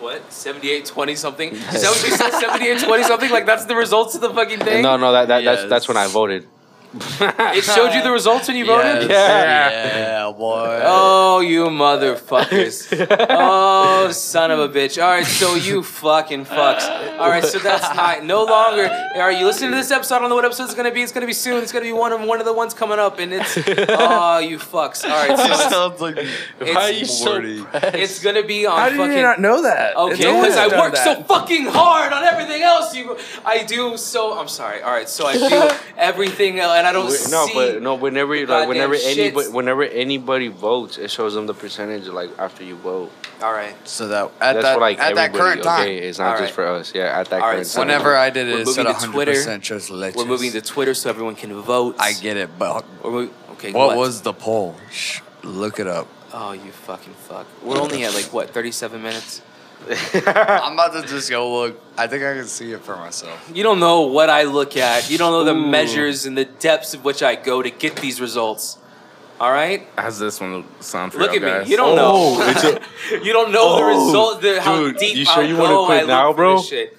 what? 78, 20 something? Is that what you said? 78, 20 something? Like that's the results of the fucking thing?
No, no, that, that that's that's when I voted.
It showed you the results when you voted.
Yes. Yeah, boy.
Oh, you motherfuckers. oh, son of a bitch. All right, so you fucking fucks. All right, so that's not no longer. All right, you listen to this episode. I don't know what episode it's going to be. It's going to be soon. It's going to be one of one of the ones coming up. And it's, oh, you fucks. All right, so it's,
sounds like
Why
are you so
it's going to be on
How did
fucking.
you not know that?
Okay, because I work
that.
so fucking hard on everything else. You, I do so. I'm sorry. All right, so I do everything, uh, and I don't
We-
see.
no, but no. Whenever like whenever
goddamn
anybody
shits.
whenever anybody votes, it shows them the percentage like after you vote.
All right.
So that at
That's
that
for like
at that
everybody.
current time,
Okay, it's not
All
just
right.
for us. Yeah, at that
All right,
current
so
time.
whenever I did it,
We're
it said
moving to
100%
Twitter.
leches.
We're moving to Twitter so everyone can vote.
I get it, but
we, okay.
what was the poll? Shh, look it up.
Oh, you fucking fuck. We're only at like what, 37 minutes?
I'm about to just go look. I think I can see it for myself.
You don't know what I look at. You don't know the
Ooh.
measures and the depths of which I go to get these results. All right?
How's this one sound for
Look
y'all
at me.
guys?
You don't
Oh,
know.
it's a-
you don't know the
Oh,
result, the, how
dude,
deep
you
how
sure you wanna
low
quit
I
now, bro?
this shit.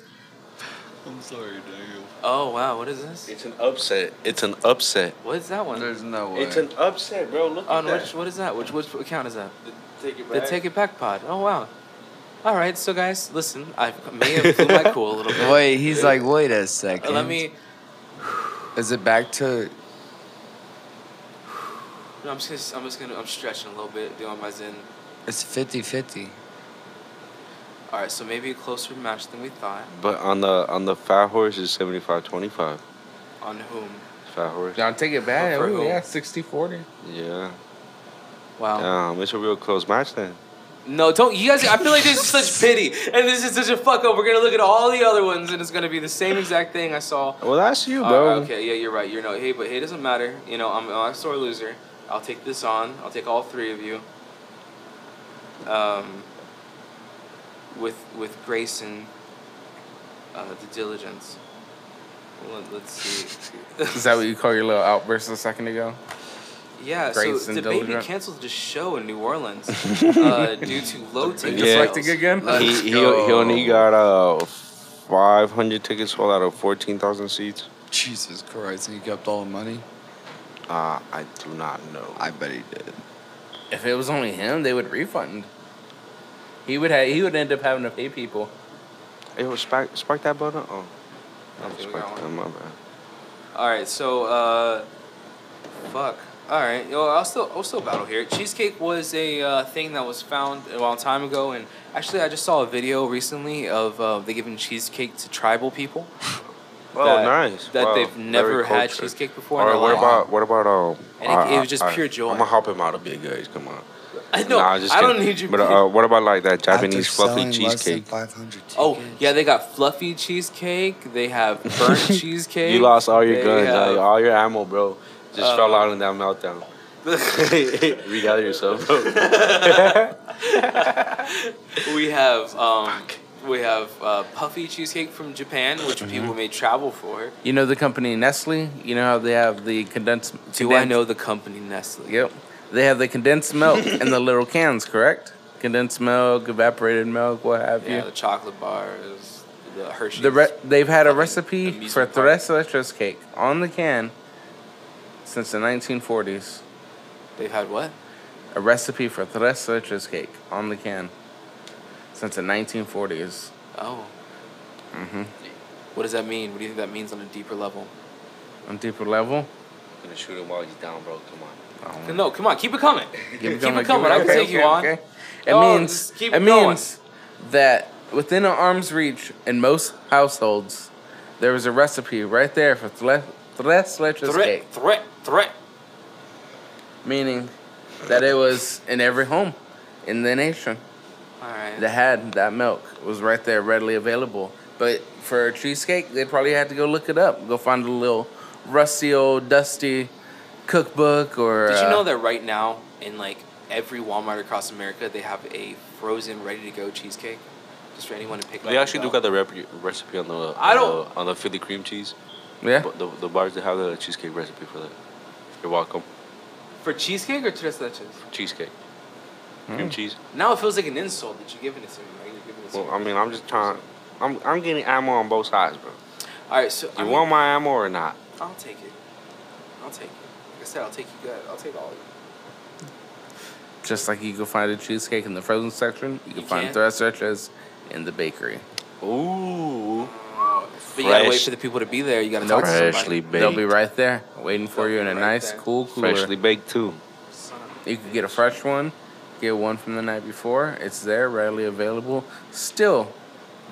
I'm sorry, Daniel.
Oh, wow. What is this?
It's an upset. It's an upset.
What is that one?
There's no way.
It's an upset, bro. Look
Oh,
at
no,
that.
which, what is that? Which, which account is that?
Take it
The Take It Back Pod. Oh, wow. All right, so guys, listen. I may have blew my cool a little bit.
Wait, he's like, wait a second.
Let me.
Is it back to?
No, I'm just. I'm just gonna. I'm stretching a little bit, doing my zen.
It's 50-50.
All right, so maybe a closer match than we thought.
But on the on the fat horse is 75-25.
On whom?
Fat horse.
Y'all take it back.
For
Ooh,
who?
yeah, 60-40.
Yeah.
Wow.
Damn, it's a real close match then.
No, don't you guys? I feel like this is such pity, and this is such a fuck up. We're gonna look at all the other ones, and it's gonna be the same exact thing I saw.
Well, that's you,
Uh,
bro.
okay, yeah, you're right. You're no. Hey, but hey, it doesn't matter. You know, I'm, I'm a sore loser. I'll take this on. I'll take all three of you. Um. With with grace and uh, the diligence. Let, let's see.
Is that what you call your little outburst a second ago?
Yeah,
Grace
so the baby canceled the show in New Orleans uh, due to low ticket
Yeah.
Dyslectic
sales.
again?
Let's
he, he, he only got uh 500 tickets sold out of 14,000 seats.
Jesus Christ, and he kept all the money?
Uh, I do not know.
I bet he did.
If it was only him, they would refund. He would have. He would end up having to pay people.
Hey, yo, spark, spark that button? Oh.
I think
spark that, my bad.
All right, so uh, fuck. All right, yo, I'll still I'll still battle here. Cheesecake was a uh, thing that was found a long time ago, and actually, I just saw a video recently of uh, they giving cheesecake to tribal people.
Oh,
that-
nice.
That
Wow,
they've never had cheesecake before.
All
in
right,
their
what
life.
about what about um?
And it- it was just pure joy.
I'm gonna help him out a bit, guys. Come on.
I know.
Nah, just
I don't
kidding.
need you.
But uh, what about like that Japanese
After
fluffy
selling less than
cheesecake?
Oh yeah, they got fluffy cheesecake. They have burnt cheesecake.
You lost all your
they
guns,
have-
all your ammo, bro. Just
Uh,
fell out in that meltdown. Regather yourself,
we have um, we have uh, puffy cheesecake from Japan, which
Mm-hmm.
people may travel for.
You know the company Nestle. You know how they have the condensed.
Do I know the company Nestle?
Yep. They have the condensed milk in the little cans, correct? Condensed milk, evaporated milk, what have
Yeah,
you.
Yeah, the chocolate bars, the Hershey's.
The re- they've had a recipe for
park.
Tres Leches cake on the can since the 1940s.
They've had what?
A recipe for Tres Leches cake on the can since the 1940s.
Oh,
hmm
what does that mean? What do you think that means on a deeper level?
On deeper level.
I'm gonna shoot him while he's down, bro. Come on.
Oh,
No, come on, keep it coming.
Keep it
Keep
going,
it coming. I can
okay,
take you
okay,
on.
okay. It
Oh,
means
just keep
it
it going.
means that within an arm's reach in most households, there was a recipe right there for tres, tres leches
Threat,
cake,
threat, threat.
meaning that it was in every home in the nation
All right.
that had that milk It was right there readily available. But for a cheesecake, they probably had to go look it up, go find a little rusty old dusty cookbook or.
Did you
uh,
know that right now in like every Walmart across America they have a frozen, ready to go cheesecake, just for anyone to pick up?
They actually do got the rep- recipe on the
I don't-
the, on the Philly cream cheese.
Yeah.
But the the bars they have the cheesecake recipe for that. You're welcome.
for cheesecake or tres leches.
Cheesecake. Cream
Mm.
cheese.
Now it feels like an insult that you're giving it to me. Right? You're giving it to
Well,
me.
I mean, I'm just trying. I'm I'm getting ammo on both sides, bro.
All right, so I
You
mean,
want my ammo or not?
I'll take it. I'll take it. Like I said, I'll take you good. I'll take all of you.
Just like you can find a cheesecake in the frozen section, you can
You
find
can?
tres leches in the bakery.
Ooh.
But you gotta wait
Fresh.
for the people to be there. You gotta talk to somebody.
Freshly baked.
They'll be right there waiting for you in a
Right
nice,
there.
cool cooler.
Freshly baked too.
Son of a-
You could get a fresh one, get one from the night before. It's there, readily available. Still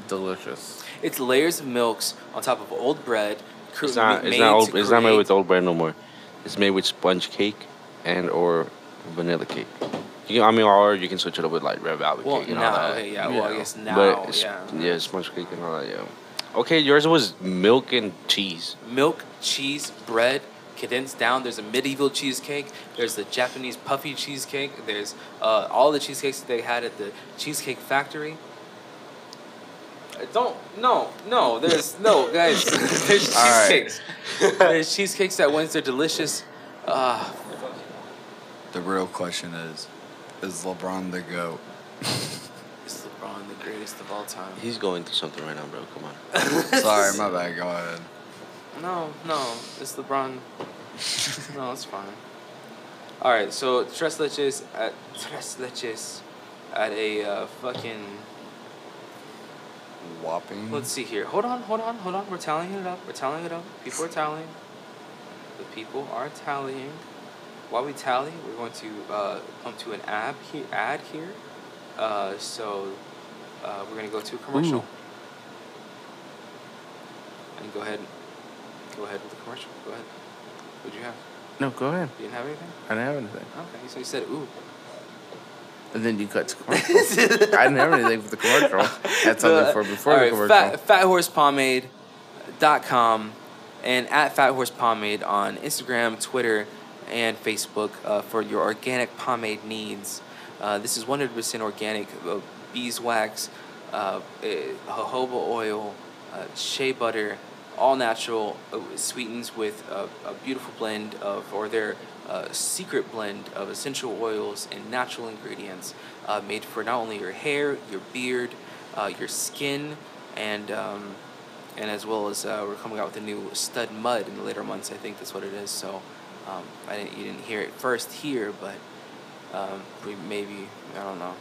delicious.
It's layers of milks on top of old bread, cru-
It's not. It's
made
not. Old,
to
it's not made
create-
with old bread no more. It's made with sponge cake, and or vanilla cake. You can, I mean, or you can switch it up with like red velvet
Well,
cake and
now,
all that.
okay, yeah, well, I guess now,
but it's-
yeah.
yeah, sponge cake and all that. Yeah. Okay, yours was milk and cheese.
Milk, cheese, bread, condensed down. There's a medieval cheesecake. There's the Japanese puffy cheesecake. There's uh, all the cheesecakes that they had at the Cheesecake Factory. Uh, Don't no no. There's no guys. there's cheesecakes. there's cheesecakes that ones they're delicious. Uh,
The real question is, is LeBron the goat?
is LeBron the greatest of all time?
He's going through something right now, bro. Come on.
Sorry, my bad. Go ahead.
No, no, it's LeBron. no, it's fine. All right, so tres leches at tres leches at a uh, fucking.
Whopping.
Let's see here. Hold on, hold on, hold on. We're tallying it up. We're tallying it up. People are tallying. The people are tallying. While we tally, we're going to uh, come to an ad here. Ad here. Uh, so uh, we're gonna go to a commercial.
Ooh.
And go ahead. Go ahead with the commercial. Go ahead. What'd you have?
No, go ahead.
You didn't have anything?
I didn't have anything.
Okay, so you said ooh.
And then you cut to commercial. I didn't have anything for the commercial. Had something for before
All
the
right,
commercial.
Fat, fathorsepomade.com and at Fat Horse Pomade on Instagram, Twitter, and Facebook uh, for your organic pomade needs. Uh, this is 100% organic uh, beeswax, uh, eh, jojoba oil, uh, shea butter, all natural, uh, sweetens with a, a beautiful blend of, or their uh, secret blend of essential oils and natural ingredients made for not only your hair, your beard, your skin, and um, and as well as uh, we're coming out with a new stud mud in the later months. I think that's what it is. So um, I didn't, you didn't hear it first here, but um, maybe I don't know.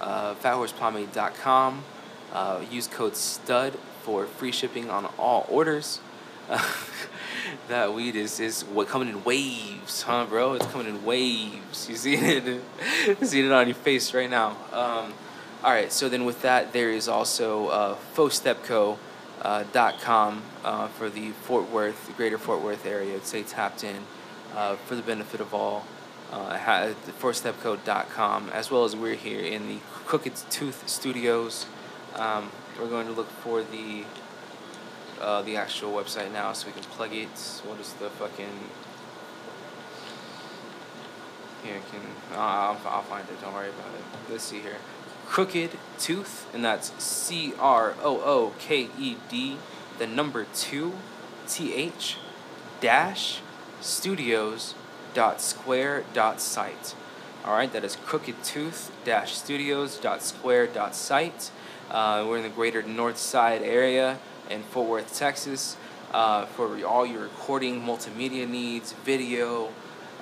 Uh, FatHorsePomade.com. Uh, use code STUD for free shipping on all orders. that weed is, is what coming in waves, huh, bro? It's coming in waves. You see it? you see it on your face right now. Um, all right. So then, with that, there is also uh. Uh, uh, for the Fort Worth, the greater Fort Worth area. Stay tapped in uh, for the benefit of all. Ha- as well as we're here in the Crooked Tooth Studios. Um, we're going to look for the uh, the actual website now so we can plug it. What is the fucking. Here, can. I'll, I'll find it. Don't worry about it. Let's see here. Crooked Tooth, and that's C R O O K E D, the number two, T H, dash, studios, dot square, dot site. All right, that is Crooked Tooth dash studios dot square dot site. Uh, we're in the greater North Side area in Fort Worth, Texas. Uh, for all your recording, multimedia needs, video,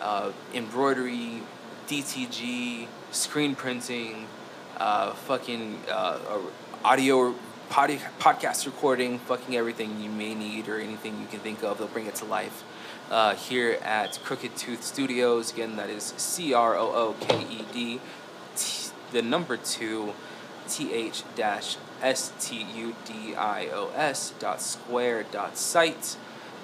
uh, embroidery, DTG, screen printing, uh, fucking uh, audio pod- podcast recording, fucking everything you may need or anything you can think of, they'll bring it to life. Uh, here at Crooked Tooth Studios, again, that is C R O O K E D, T- the number two, T H dash S T U D I O S dot square dot site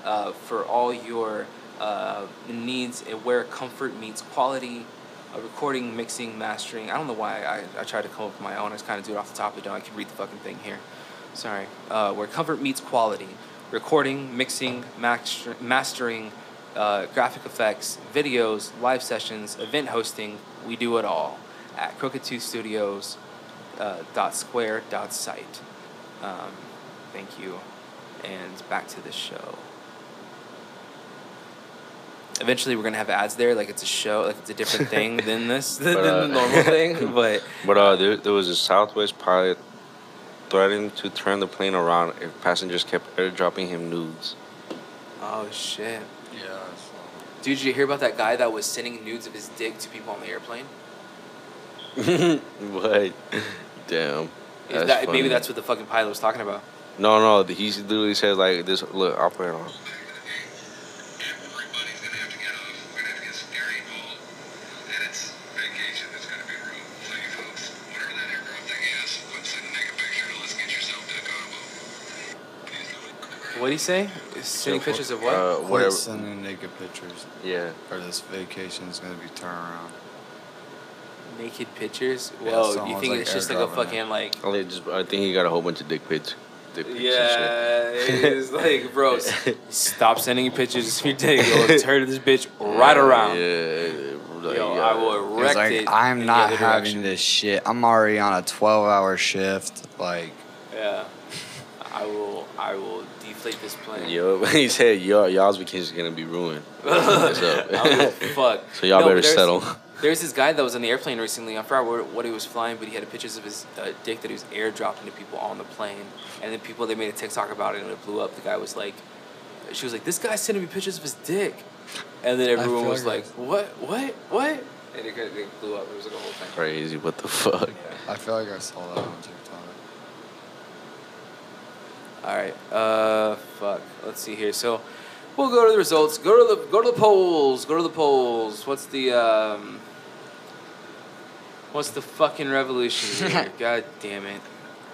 uh, for all your uh, needs and where comfort meets quality uh, recording, mixing, mastering. I don't know why I, I tried to come up with my own. I just kind of do it off the top of it. I can read the fucking thing here. Sorry. Uh, where comfort meets quality. Recording, mixing, master, mastering, uh, graphic effects, videos, live sessions, event hosting. We do it all at Crooked Tooth Studios. Uh, dot square dot site. Um, thank you, and back to the show. Eventually, we're gonna have ads there, like it's a show, like it's a different thing than this, than
But,
the
uh,
normal thing. But
But uh, there, there was a Southwest pilot threatening to turn the plane around if passengers kept airdropping him nudes.
oh shit,
Yeah.
dude, did you hear about that guy that was sending nudes of his dick to people on the airplane?
what? Damn. That's
that, maybe that's what the fucking pilot was talking about.
No, no. He literally said like this. Look, I'll put it on.
Do
you say? Sending pictures of what?
Uh,
Quit
whatever.
sending naked pictures,
Yeah.
or this vacation is gonna be turned around.
Naked pictures?
Yeah,
Whoa, you
someone's,
think
like,
it's just like a
airdropping it.
fucking like.
I think just I think he got a whole bunch of dick pics. Dick pics and shit.
Yeah, it is like, bro, s- stop sending pictures of your dick. Yo, turn this bitch right around.
Yeah. like,
Yo,
yeah.
I will
He's
erect
like,
it.
I'm
in
not
the other
having
direction.
this shit. I'm already on a 12 hour shift. Like,
Yeah, I will. I will deflate this plane.
Yo, he said y'all y'all's vacation is gonna be ruined. What's up?
I don't give a fuck.
So y'all
No,
better
but there's-
settle.
There's this guy that was on the airplane recently. I forgot what, what he was flying, but he had pictures of his uh, dick that he was airdropping to people on the plane. And then people they made a TikTok about it and it blew up. The guy was like, she was like, this guy's sending me pictures of his dick, and then everyone was
like
like, what, what, what? And it, got- it blew up. It was like a whole thing.
Crazy. What the fuck?
I feel like I saw that one TikTok.
All right. Uh, fuck. Let's see here. So, we'll go to the results. Go to the go to the polls. Go to the polls. What's the um? What's the fucking revolution here? God damn it.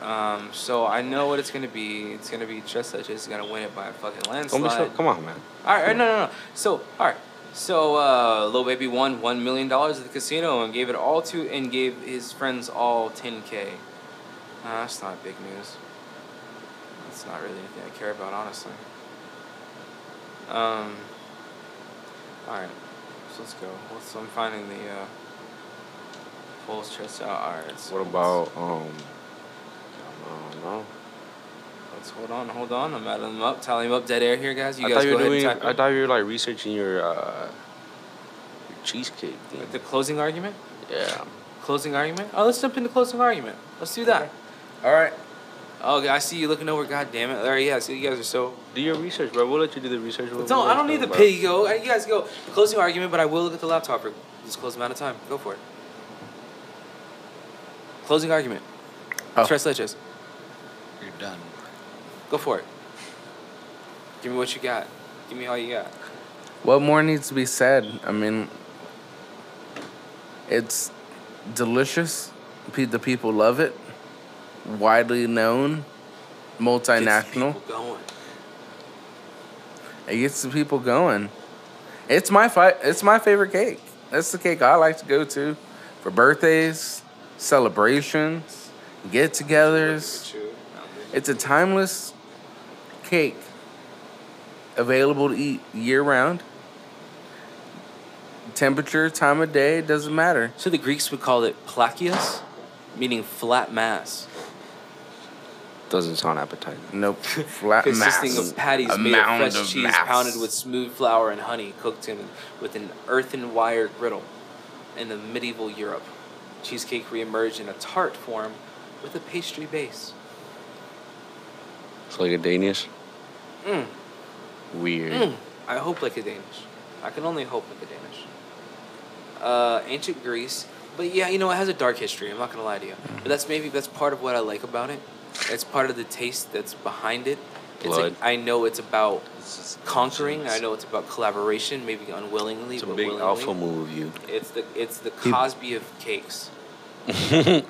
Um, so I know what it's gonna be. It's gonna be just such is gonna win it by a fucking
Don't be
landslide.
so, come on, man.
All right, no, no, no. So, all right. So, uh, Lil Baby won one million dollars at the casino and gave it all to and gave his friends all ten k. Uh, that's not big news. That's not really anything I care about, honestly. Um. All right. So let's go. Let's, I'm finding the uh, polls chest out. All right. So
What about um? I don't know.
Let's hold on. Hold on. I'm adding them up. Tallying them up. Dead air here, guys. You
I
guys
thought you
go
were
ahead
doing.
and type
I thought you were like researching your uh, your cheesecake thing.
Like the closing argument.
Yeah.
Closing argument? Oh, let's jump into closing argument. Let's do that. Okay.
All right.
Oh, I see you looking over. God damn it. All right, yeah, so you guys are so.
Do your research, bro. We'll let you do the research. We'll-
Don't, I don't need the
bro.
pig go. Uh, you guys go. Closing argument, but I will look at the laptop for this close amount of time. Go for it. Closing argument.
Oh.
Tres leches.
You're done.
Go for it. Give me what you got. Give me all you got.
What more needs to be said? I mean, it's delicious. The people love it. Widely known, multinational. It gets the people going. It's my fi- It's my favorite cake. That's the cake I like to go to for birthdays, celebrations, get-togethers. It's a timeless cake available to eat year round. Temperature, time of day, doesn't matter.
So the Greeks would call it plakios, meaning flat mass,
Doesn't sound appetizing.
Nope. Flat
consisting
mass.
of patties
A
made of fresh
of
cheese
mass.
pounded with smooth flour and honey, cooked in with an earthen wire griddle. In the medieval Europe, cheesecake reemerged in a tart form with a pastry base.
It's like a Danish.
Mm.
Weird.
Mm. I hope like a Danish. I can only hope like a Danish. Uh, ancient Greece, but yeah, you know it has a dark history. I'm not gonna lie to you,
Mm-hmm.
but that's maybe that's part of what I like about it. It's part of the taste that's behind it. It's like, I know it's about
This is
conquering. I know it's about collaboration, maybe unwillingly,
It's a
but
big
willingly.
alpha move you.
It's the it's the Cosby of cakes.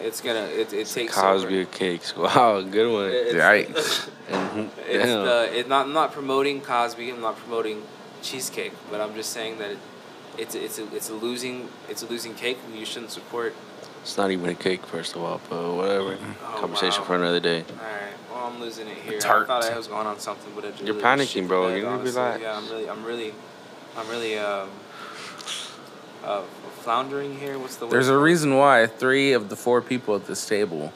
It's gonna it, it takes
Cosby
over.
of cakes. Wow, good one.
It's,
Yikes.
Mhm.
It's
Damn.
the it not I'm not promoting Cosby. I'm not promoting cheesecake, but I'm just saying that it, it's it's a, it's a losing it's a losing cake, and you shouldn't support.
It's not even a cake, first of all, but whatever.
Oh,
Conversation
wow.
for another day.
All right, well I'm losing it here. I thought I was going on something, but it just
You're panicking, bro.
bed,
You need to
honestly.
relax.
Yeah, I'm really I'm really I'm really um uh floundering here. What's the word?
There's a reason why three of the four people at this table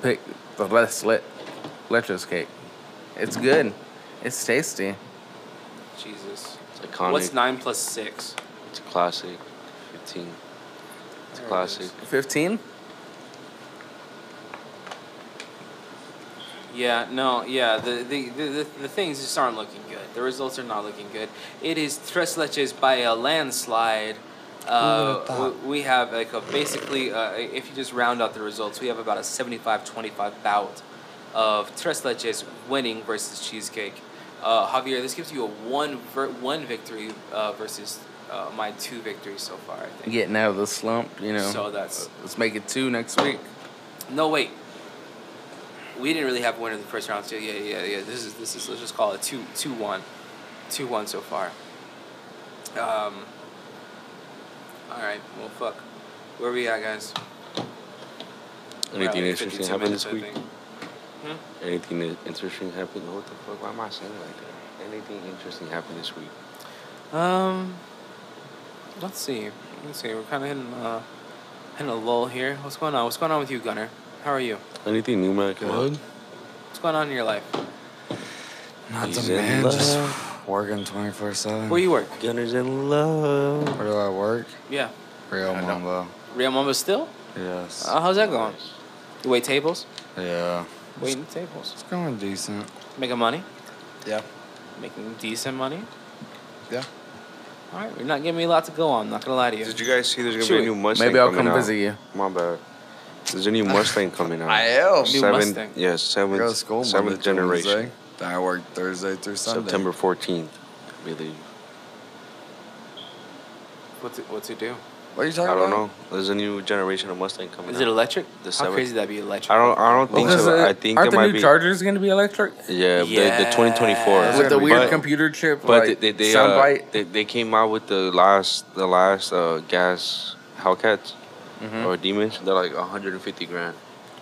pick the less lit leches cake. It's good. It's tasty.
Jesus.
It's iconic.
What's nine plus six?
It's a classic. 15. It's a
it
classic.
15?
Yeah, no, yeah. The the, the, the the things just aren't looking good. The results are not looking good. It is tres leches by a landslide. Uh, we, we have like a basically, uh, if you just round out the results, we have about a 75-25 bout of tres leches winning versus cheesecake. Uh, Javier, this gives you a one ver- one victory uh, versus uh, my two victories so far. I think.
Getting out of the slump, you know.
So that's
Let's make it two next week.
no wait. we didn't really have a winner in the first round. So yeah, yeah, yeah. This is this is let's just call it two two one, two one so far. Um. All right. Well, fuck. Where we at, guys?
Anything interesting
52
happened this week?
think.
Anything interesting happened? What the fuck? Why am I saying it like that? Anything interesting happened this week?
Um. Let's see. Let's see. We're kind of hitting uh, hitting a lull here. What's going on? What's going on with you, Gunner? How are you?
Anything new, man?
Good.
What's going on in your life?
Not
He's
the
in
man, just working 24 7.
Where you work?
Gunners in love.
Where do I work?
Yeah.
Real
I.
Mamba.
Rio Mambo still?
Yes.
Uh, how's that going? You wait tables?
yeah.
Waiting tables.
It's going decent.
Making money?
Yeah.
Making decent money?
Yeah.
All right, you're not giving me a lot to go on. I'm not gonna lie to you.
Did you guys see there's gonna
Shoot.
be a new Mustang
Maybe I'll
coming
come
out?
visit you.
My bad. There's a new Mustang coming out.
I am.
New
Seventh,
Mustang.
yeah,
I go to
seventh,
school
seventh
through
generation.
Wednesday. Then I work Thursday through Sunday.
September 14th, I believe.
What's it? What's it do?
What are you talking
I don't
about?
know. There's a new generation of Mustang coming
Is
out.
it electric?
The
How
seven-
crazy that'd be electric?
I don't. I don't think
Because
so.
uh,
I think
aren't
there
the
might
new
be.
Chargers going to be electric?
Yeah, the, the 2024
With the weird
but,
computer chip,
But
like
they they,
sound
uh, they they came out with the last the last uh, gas Hellcats
Mhm.
or demons. They're like 150 grand.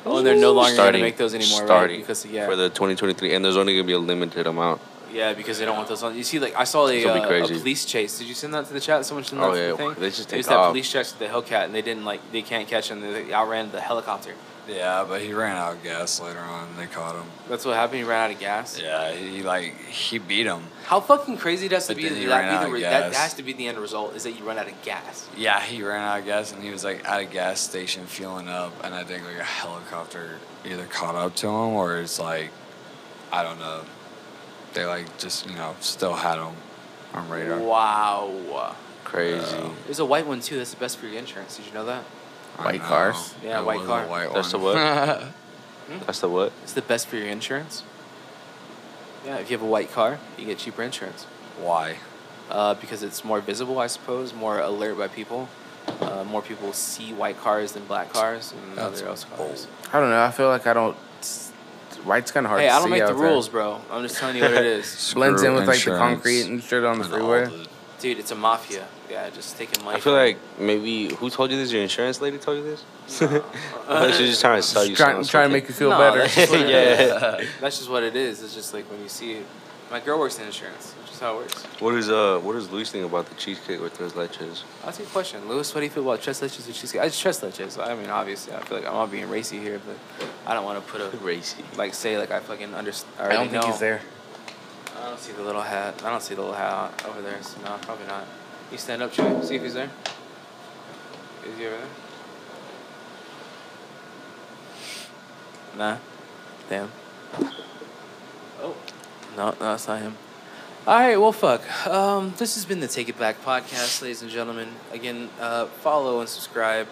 Oh, and they're no longer
starting,
gonna make those anymore,
starting
right? Because yeah,
for the 2023, and there's only gonna be a limited amount.
Yeah, because they don't want those on. You see, like I saw a,
It's gonna be
uh, a police chase. Did you send that to the chat? Someone sent that
Oh,
to
yeah,
the thing.
they just
They
take
just had
off.
police chase with the Hellcat, and they didn't like they can't catch him. They outran the helicopter.
Yeah, but he ran out of gas later on. They caught him.
That's what happened. He ran out of gas.
Yeah, he like he beat him.
How fucking crazy does to
But
be
then
that,
ran
be
out
the,
of
that has to be the end result is that you run out of gas.
Yeah, he ran out of gas and he was like at a gas station fueling up, and I think like a helicopter either caught up to him or it's like, I don't know. They like just you know still had them on radar.
Wow.
Crazy.
Yeah.
There's a white one too. That's the best for your insurance. Did you know that?
I
White
know.
cars?
Yeah,
It
white
was
car.
white
That's the
one.
That's the what?
It's the best for your insurance. Yeah, if you have a white car, you get cheaper insurance.
Why?
Uh, because it's more visible, I suppose, more alert by people. Uh, more people see white cars than black cars and
That's
other else cars.
I don't know. I feel like I don't. White's kind of hard
Hey,
to
I don't make the
out there.
rules, bro. I'm just telling you what it is.
Blends in
Screw
with like the concrete and shit on the
and
freeway.
Dude, it's a mafia. Yeah, just taking money.
I feel like maybe who told you this? Your insurance lady told you this? I thought she was just trying to sell you
trying,
something.
trying to make you feel
No,
better.
that's just
Yeah.
That's just what it is. It's just like when you see it. My girl works in insurance, which is how it works.
What is uh what does Luis think about the cheesecake with tres leches?
That's a good question. Lewis, what do you feel about tres leches and cheesecake? I just tres leches. I mean, obviously, I feel like I'm not being racy here, but I don't want to put a
Racy.
like say like I fucking understand.
I don't think
know.
he's there.
I don't see the little hat. I don't see the little hat over there. So no, probably not. You stand up, Trey. See if he's there. Is he over there? Nah. Damn. Oh. No, no, that's not him. All right, well, fuck. Um, this has been the Take It Back podcast, ladies and gentlemen. Again, uh, follow and subscribe.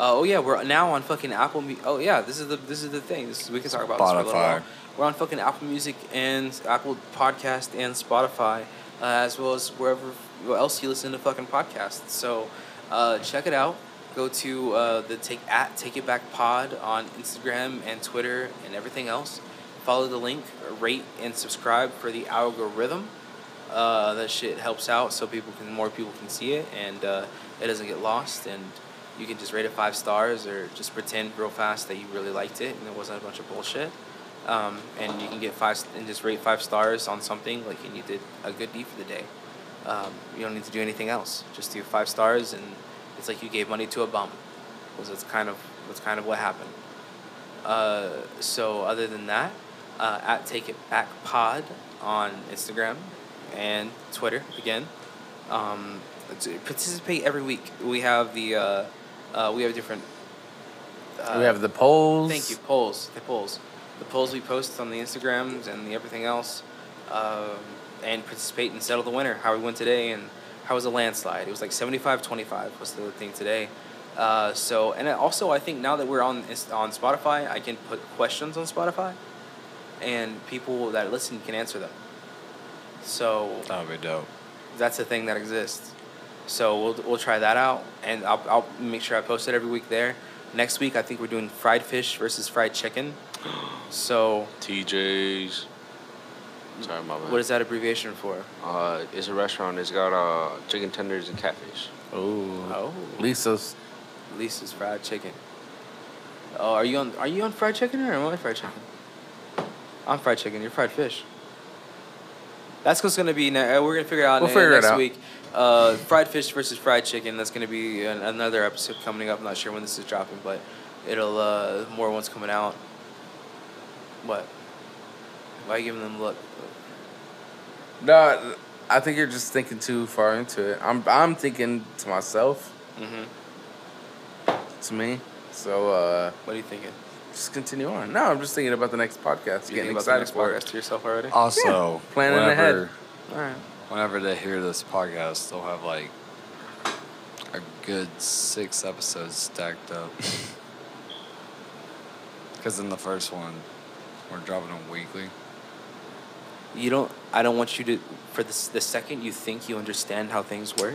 Uh, oh yeah, we're now on fucking Apple. Mu- oh yeah, this is the this is the thing. This is, we can talk about this for a little
Spotify.
while. We're on fucking Apple Music and Apple Podcast and Spotify, uh, as well as wherever else you listen to fucking podcasts. So, uh, check it out. Go to uh, the take at Take It Back Pod on Instagram and Twitter and everything else. Follow the link, rate and subscribe for the algorithm. Uh, that shit helps out so people can more people can see it and uh, it doesn't get lost and you can just rate it five stars or just pretend real fast that you really liked it and it wasn't a bunch of bullshit. Um, and you can get five and just rate five stars on something like and you did a good deed for the day. Um, you don't need to do anything else. Just do five stars and it's like you gave money to a bum. Was that's kind of that's kind of what happened. Uh, so other than that, uh, at Take It Back Pod on Instagram and Twitter again. Um, participate every week. We have the uh, uh, we have different. Uh,
we have the polls.
Thank you polls. The polls, the polls we post on the Instagrams and the everything else, um, and participate and settle the winner. How we went today and how was the landslide? It was like 75-25 was the thing today. Uh, so and also I think now that we're on on Spotify, I can put questions on Spotify, and people that listen can answer them. So
That would be dope.
that's a thing that exists. So we'll we'll try that out, and I'll I'll make sure I post it every week there. Next week I think we're doing fried fish versus fried chicken. So,
TJ's. Sorry, my bad.
what is that abbreviation for?
Uh, it's a restaurant. It's got uh chicken tenders and catfish.
Oh.
Oh,
Lisa's.
Lisa's fried chicken. Oh, are you on? Are you on fried chicken or am I fried chicken? I'm fried chicken. You're fried fish. That's what's gonna be. Ne- uh, we're gonna figure out
We'll figure it
next
out.
week. Uh, fried fish versus fried chicken. That's gonna be an- another episode coming up. I'm not sure when this is dropping, but it'll uh, more ones coming out. What? Why are you giving them a look?
No, I think you're just thinking too far into it. I'm I'm thinking to myself,
Mm-hmm.
to me. So uh,
What are you thinking?
Just continue on. No, I'm just thinking about the next podcast.
You
getting
thinking about the
excited
next
for
podcast
it.
to yourself already?
Also,
planning
whenever,
ahead.
All right.
whenever they hear this podcast, they'll have like a good six episodes stacked up. Because in the first one, we're dropping them weekly.
You don't. I don't want you to. For the the second you think you understand how things work,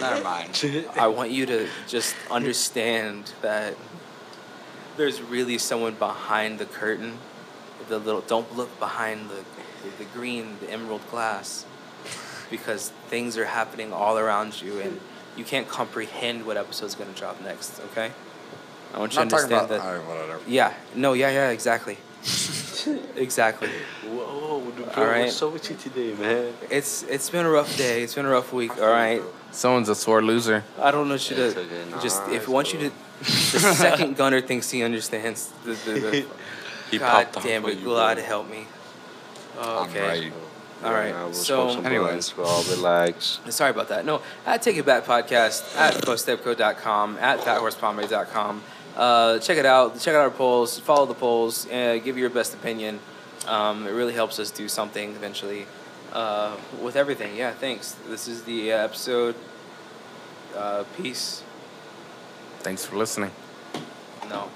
Never mind.
I want you to just understand that there's really someone behind the curtain. The little. Don't look behind the, the, the green, the emerald glass, because things are happening all around you, and you can't comprehend what episode's gonna drop next. Okay. I want you
Not
to understand
about.
that.
Alright, whatever.
Yeah. No. Yeah. Yeah. Exactly. exactly.
Whoa, dude,
All right.
what's up with you today, man?
It's it's been a rough day. It's been a rough week. All right.
Someone's a sore loser.
I don't know you
It's
to
okay,
just
nah,
if
it's
once you to the second gunner thinks he understands the, the, the
He
God
popped off
damn
on
it,
you,
God
bro.
help me. Oh,
I'm
okay.
right.
All right,
Nah, we'll
so-
smoke
Anyways.
blunts, bro. Relax.
Sorry about that. No, at Take It Back Podcast, at Fosteco.com, at fathorsepomade.com. Uh, check it out. Check out our polls. Follow the polls. Uh, give your best opinion. Um, it really helps us do something eventually uh, with everything. Yeah, thanks. This is the uh, episode. Uh, peace.
Thanks for listening.
No.